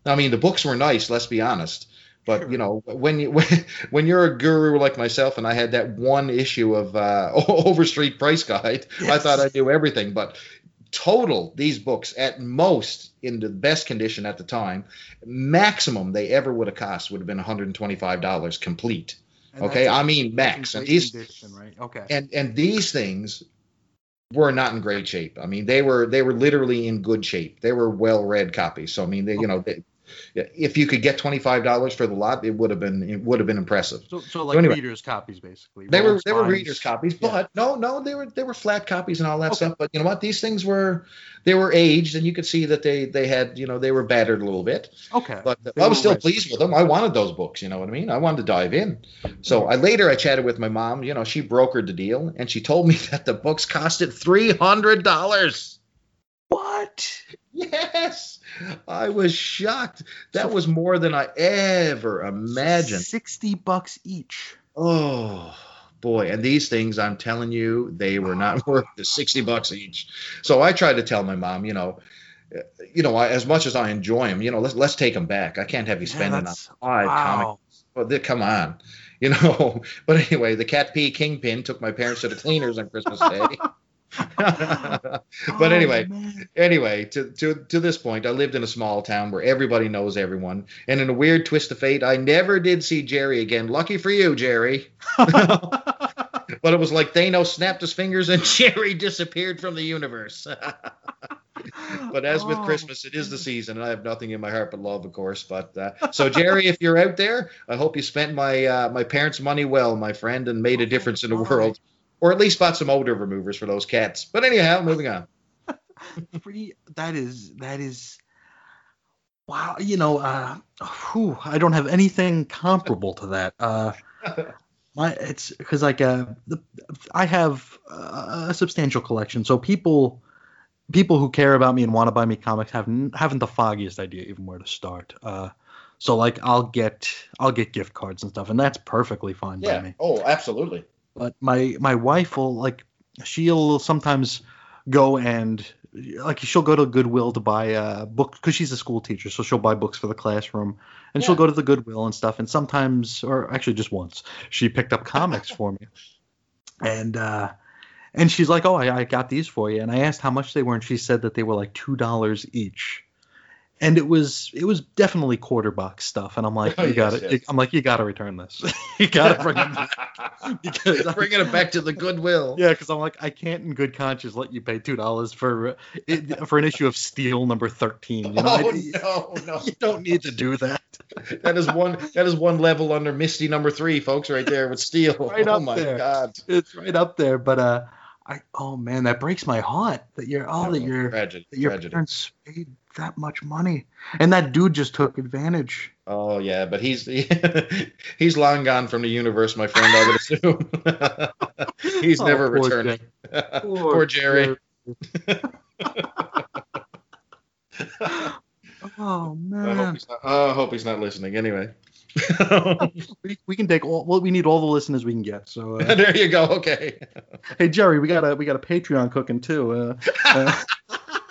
S2: I mean, the books were nice, let's be honest. But
S1: Sure.
S2: you know, when you when, when you're a guru like myself, and I had that one issue of uh, Overstreet Price Guide, I thought I knew everything. But total, these books at most in the best condition at the time, maximum they ever would have cost would have been 125 dollars complete.
S1: And
S2: okay, I mean max. And these
S1: condition, right? Okay.
S2: and and these things were not in great shape. I mean, they were they were literally in good shape. They were well read copies. So I mean, they, you know, they, if you could get twenty five dollars for the lot, it would have been it would have been impressive.
S1: so, so like
S2: anyway.
S1: readers' copies, basically.
S2: They were they were readers copies,
S1: Yeah.
S2: but no no they were they were flat copies and all that
S1: Okay.
S2: stuff. But you know what? These things were they were aged, and you could see that they they had you know they were battered a little bit.
S1: Okay.
S2: But
S1: They
S2: I was still pleased with them. I wanted those books, you know what I mean? I wanted to dive in. So I later I chatted with my mom. You know, she brokered the deal, and she told me that the books costed three hundred dollars.
S1: What?
S2: Yes, I was shocked. That was more than I ever imagined.
S1: Sixty bucks each.
S2: Oh boy, and these things, I'm telling you, they were not worth the sixty bucks each. So I tried to tell my mom, you know, you know, I, as much as I enjoy them, you know, let's let's take them back. I can't have you
S1: Yeah,
S2: spending on
S1: that's-
S2: five
S1: Wow.
S2: Oh, well, they, come on, you know. But anyway, the Cat pee Kingpin took my parents to the cleaners on Christmas Day. but
S1: Oh,
S2: anyway,
S1: man.
S2: anyway, to, to to this point, I lived in a small town where everybody knows everyone, and in a weird twist of fate, I never did see Jerry again. Lucky for you, Jerry. But it was like Thanos snapped his fingers and Jerry disappeared from the universe. but as with
S1: Oh,
S2: Christmas, it is the season, and I have nothing in my heart but love, of course. But uh, so, Jerry, if you're out there, I hope you spent my uh, my parents' money well, my friend, and made a difference in the world, or at least bought some odor removers for those cats. But anyhow, moving on.
S1: Pretty. That is. That is. Wow. You know. Uh. Whew, I don't have anything comparable to that. Uh. My. It's because like uh. The, I have uh, a substantial collection, so people. People who care about me and want to buy me comics have n- haven't the foggiest idea even where to start. Uh, so like I'll get I'll get gift cards and stuff, and that's perfectly fine by me.
S2: Oh, absolutely.
S1: But my my wife will like she'll sometimes go and like she'll go to Goodwill to buy a book because she's a school teacher, so she'll buy books for the classroom, and she'll go to the Goodwill and stuff. And sometimes, or actually just once, she picked up comics for me, and uh, and she's like, "Oh, I, I got these for you." And I asked how much they were, and she said that they were like two dollars each. And it was it was definitely quarter box stuff, and I'm like, you
S2: Yes,
S1: got to
S2: yes.
S1: I'm like, you got to return this. you got to bring them back because
S2: Bringing it back to the Goodwill.
S1: yeah, because I'm like, I can't in good conscience let you pay two dollars for it, for an issue of Steel number thirteen. You know,
S2: oh
S1: I-
S2: no, no.
S1: you don't need to do that.
S2: That is one. That is one level under Misty number three, folks, right there with Steel.
S1: Right
S2: oh
S1: up
S2: my
S1: there.
S2: God.
S1: It's right up there. But uh, I oh man, that breaks my heart that you're oh that your
S2: tragedy.
S1: that your
S2: tragedy.
S1: parents paid that much money, and that dude just took advantage.
S2: Oh yeah, but he's he's long gone from the universe, my friend. I would assume he's
S1: Oh,
S2: never
S1: poor
S2: returning.
S1: Jerry.
S2: Poor Jerry.
S1: Oh
S2: I hope
S1: man,
S2: he's not. oh, I hope he's not listening. Anyway.
S1: we, we can take all well, we need all the listeners we can get. So uh,
S2: there you go. Okay.
S1: hey Jerry, we got a we got a Patreon cooking too. Uh, uh,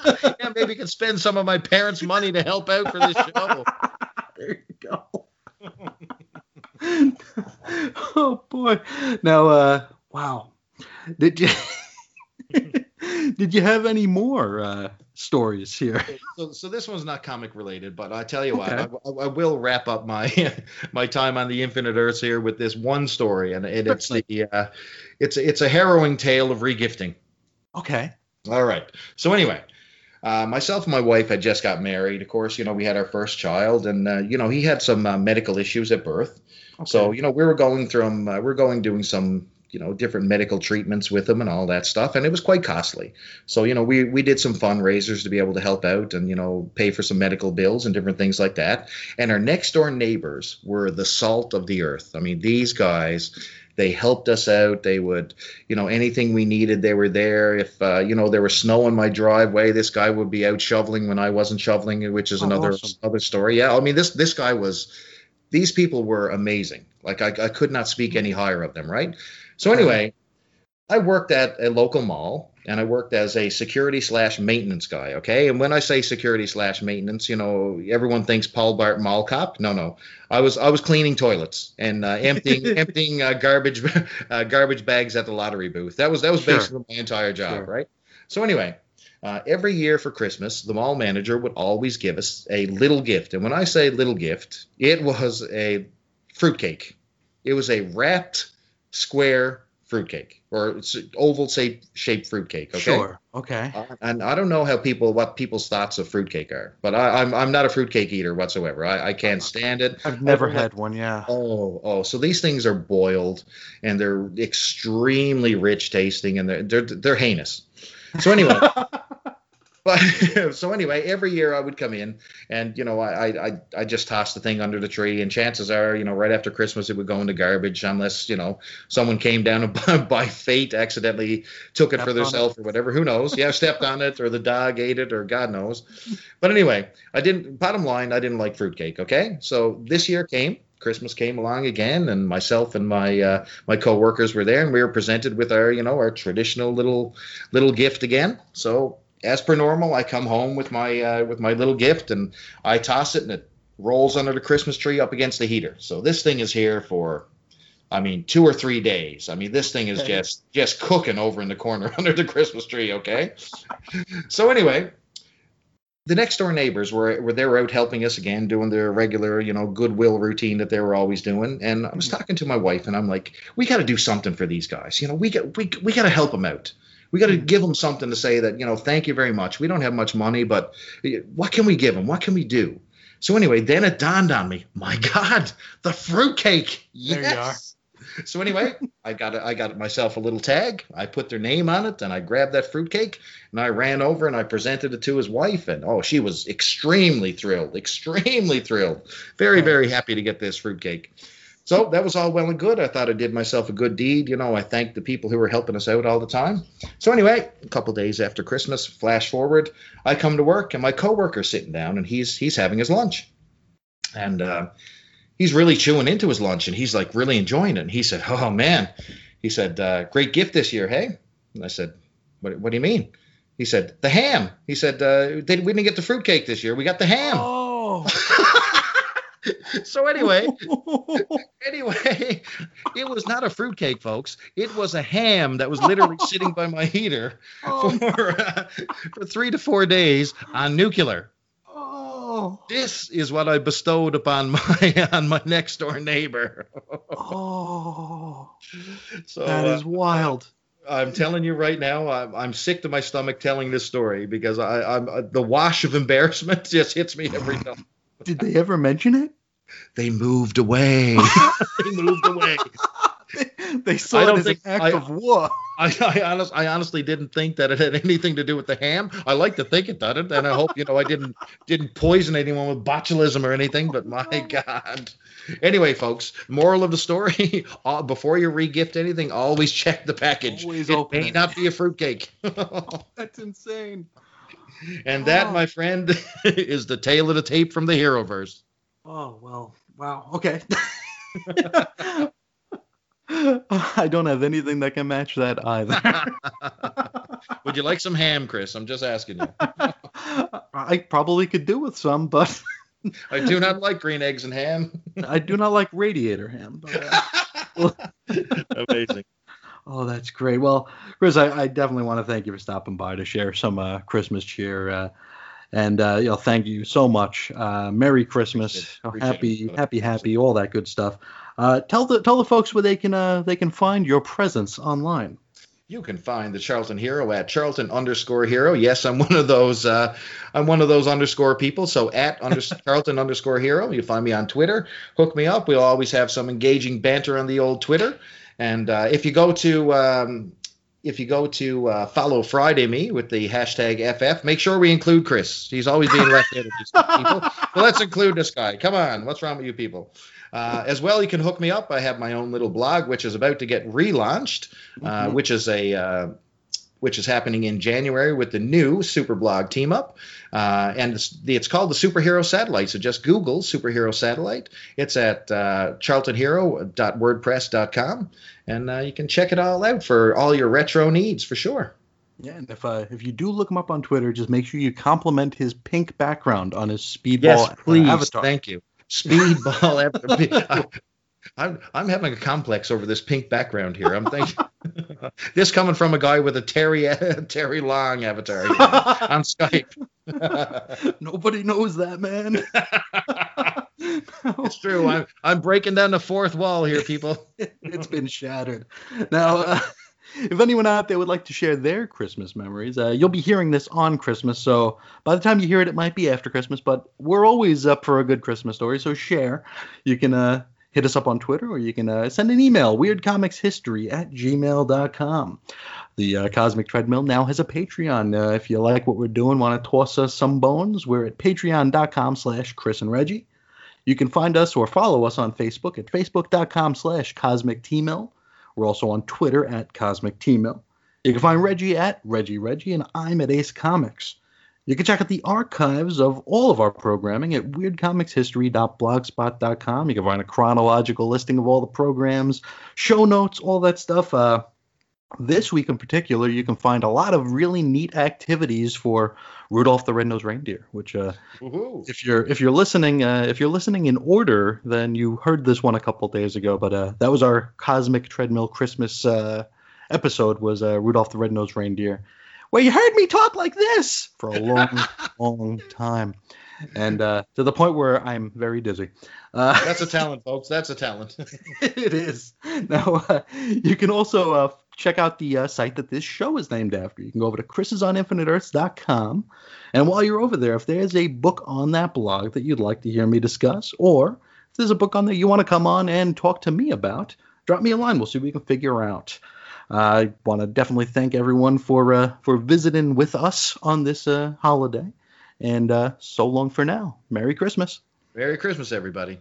S2: yeah, maybe you can spend some of my parents' money to help out for this show.
S1: there you go. oh boy. Now uh wow. Did you Did you have any more uh stories here?
S2: So, so this one's not comic related, but I tell you what, I, I will wrap up my my time on the Infinite Earths here with this one story, and, and it's the uh, it's it's a harrowing tale of regifting.
S1: Okay.
S2: All right. So anyway, uh, myself and my wife had just got married. Of course, you know we had our first child, and uh, you know he had some uh, medical issues at birth. So you know we were going through uh, we're going doing some you know different medical treatments with them and all that stuff, and it was quite costly. So you know we we did some fundraisers to be able to help out and you know pay for some medical bills and different things like that. And our next door neighbors were the salt of the earth. I mean these guys they helped us out. They would, you know, anything we needed, they were there. If uh, you know there was snow in my driveway, this guy would be out shoveling when I wasn't shoveling, which is
S1: Oh,
S2: another
S1: awesome.
S2: other story. Yeah, I mean this this guy was. These people were amazing. Like I, I could not speak any higher of them, right? So anyway, I worked at a local mall and I worked as a security slash maintenance guy. Okay, and when I say security slash maintenance, you know, everyone thinks Paul Blart mall cop. No, no, I was I was cleaning toilets and uh, emptying emptying uh, garbage uh, garbage bags at the lottery booth. That was that was
S1: Sure.
S2: basically my entire job,
S1: Sure.
S2: right? So anyway. Uh, every year for Christmas, the mall manager would always give us a little gift. And when I say little gift, it was a fruitcake. It was a wrapped square fruitcake or it's oval shaped shaped fruitcake. Okay.
S1: Sure. Okay.
S2: Uh, And I don't know how people what people's thoughts of fruitcake are, but I, I'm I'm not a fruitcake eater whatsoever. I, I can't stand it.
S1: I've never had one. Yeah.
S2: Oh, oh, so these things are boiled and they're extremely rich tasting and they're they're, they're heinous. So anyway, but so anyway, every year I would come in and you know I I I just toss the thing under the tree and chances are you know right after Christmas it would go into garbage unless you know someone came down and by, by fate accidentally took it
S1: Stepped
S2: for themselves or whatever. Who knows? Yeah, stepped on it or the dog ate it or God knows. But anyway, I didn't. Bottom line, I didn't like fruitcake. Okay, so this year came. Christmas came along again, and myself and my uh, my coworkers were there, and we were presented with our you know our traditional little little gift again. So as per normal, I come home with my uh, with my little gift, and I toss it, and it rolls under the Christmas tree up against the heater. So this thing is here for. I mean, two or three days. I mean, this thing is just just cooking over in the corner under the Christmas tree. Okay. so anyway, the next door neighbors were were they were out helping us again, doing their regular, you know, goodwill routine that they were always doing. And I was talking to my wife, and I'm like, we got to do something for these guys. You know, we got we we got to help them out. We got to give them something to say that you know, thank you very much. We don't have much money, but eh, what can we give them? What can we do? So anyway, then it dawned on me, my God, the fruitcake.
S1: There
S2: Yes.
S1: you are.
S2: So anyway, I got a, I got myself a little tag. I put their name on it, and I grabbed that fruitcake, and I ran over and I presented it to his wife, and oh, she was extremely thrilled, extremely thrilled, very very happy to get this fruitcake. So that was all well and good. I thought I did myself a good deed. You know, I thanked the people who were helping us out all the time. So anyway, a couple days after Christmas, flash forward, I come to work, and my coworker's sitting down, and he's he's having his lunch, and. Uh, he's really chewing into his lunch and he's like really enjoying it. And he said, "Oh man," he said, uh, "Great gift this year, hey?" And I said, "What, what do you mean?" He said, "The ham." He said, uh, "We didn't get the fruitcake this year. We got the ham."
S1: Oh.
S2: so anyway, anyway, it was not a fruitcake, folks. It was a ham that was literally sitting by my heater
S1: oh.
S2: for uh, for three to four days on nuclear.
S1: Oh.
S2: This is what I bestowed upon my on my next door neighbor.
S1: Oh.
S2: So
S1: That
S2: uh,
S1: is wild.
S2: I'm telling you right now, I'm, I'm sick to my stomach telling this story because I, I'm uh, the wash of embarrassment just hits me every time.
S1: Did they ever mention it?
S2: They moved away. they moved away.
S1: they saw
S2: I
S1: it
S2: don't
S1: as an act
S2: I-
S1: of war.
S2: I, I, honest, I honestly didn't think that it had anything to do with the ham. I like to think it did, and I hope you know I didn't didn't poison anyone with botulism or anything. But my God. Anyway, folks, moral of the story: uh, before you regift anything, always check the package.
S1: Always
S2: it
S1: open
S2: may
S1: it.
S2: not be a fruitcake.
S1: That's insane.
S2: And that,
S1: Oh.
S2: my friend, is the tale of the tape from the Heroverse.
S1: Oh well, wow. Okay. I don't have anything that can match that either.
S2: Would you like some ham, Chris? I'm just asking you.
S1: I probably could do with some, but
S2: I do not like green eggs and ham.
S1: I do not like radiator ham. But, uh,
S2: Amazing.
S1: Oh, that's great. Well, Chris, I, I definitely want to thank you for stopping by to share some uh, Christmas cheer. Uh, and uh, you know, thank you so much. Uh, Merry Christmas, happy, happy, happy, all that good stuff. Uh, tell the tell the folks where they can uh, they can find your presence online.
S2: You can find the Charlton Hero at Charlton underscore Hero. Yes, I'm one of those. Uh, I'm one of those underscore people. So at under, Charlton underscore Hero. You find me on Twitter. Hook me up. We'll always have some engaging banter on the old Twitter. And uh, if you go to um, if you go to uh, follow Friday me with the hashtag FF, make sure we include Chris. He's always being left out of these people. So let's include this guy. Come on, what's wrong with you people? Uh, as well, you can hook me up. I have my own little blog, which is about to get relaunched, uh, which is a uh, which is happening in January with the new Superblog team up. Uh, and it's, it's, called the Superhero Satellite. So just Google Superhero Satellite. It's at uh, charltonhero.wordpress.com. And uh, you can check it all out for all your retro needs for sure.
S1: Yeah, and if uh, if you do look him up on Twitter, just make sure you compliment his pink background on his speedball
S2: yes, please.
S1: avatar.
S2: Thank you. Speedball avatar. I'm I'm having a complex over this pink background here. I'm thinking this coming from a guy with a Terry Terry Long avatar on Skype.
S1: Nobody knows that man.
S2: it's true. I'm I'm breaking down the fourth wall here, people.
S1: it's been shattered. Now, uh, if anyone out there would like to share their Christmas memories, uh, you'll be hearing this on Christmas. So by the time you hear it, it might be after Christmas. But we're always up for a good Christmas story. So share. You can uh, hit us up on Twitter or you can uh, send an email, weirdcomicshistory at gmail.com. The uh, Cosmic Treadmill now has a Patreon. Uh, if you like what we're doing, want to toss us some bones, we're at patreon.com slash Chris and Reggie. You can find us or follow us on Facebook at facebook.com slash Cosmic T-Mill. We're also on Twitter at Cosmic T-Mill. You can find Reggie at Reggie Reggie, and I'm at Ace Comics. You can check out the archives of all of our programming at weirdcomicshistory.blogspot.com. You can find a chronological listing of all the programs, show notes, all that stuff. Uh, this week in particular, you can find a lot of really neat activities for Rudolph the Red-Nosed Reindeer. Which, uh, if you're if you're listening uh, if you're listening in order, then you heard this one a couple days ago. But uh, that was our Cosmic Treadmill Christmas uh, episode. Was uh, Rudolph the Red-Nosed Reindeer well, you heard me talk like this for a long, long time. And uh, to the point where I'm very dizzy.
S2: Uh, That's a talent, folks. That's a talent.
S1: it is. Now, uh, you can also uh, check out the uh, site that this show is named after. You can go over to chrisisoninfiniteearths.com. And while you're over there, if there's a book on that blog that you'd like to hear me discuss, or if there's a book on there you want to come on and talk to me about, drop me a line. We'll see what we can figure out. I want to definitely thank everyone for uh, for visiting with us on this uh, holiday. And uh, so long for now. Merry Christmas.
S2: Merry Christmas, everybody.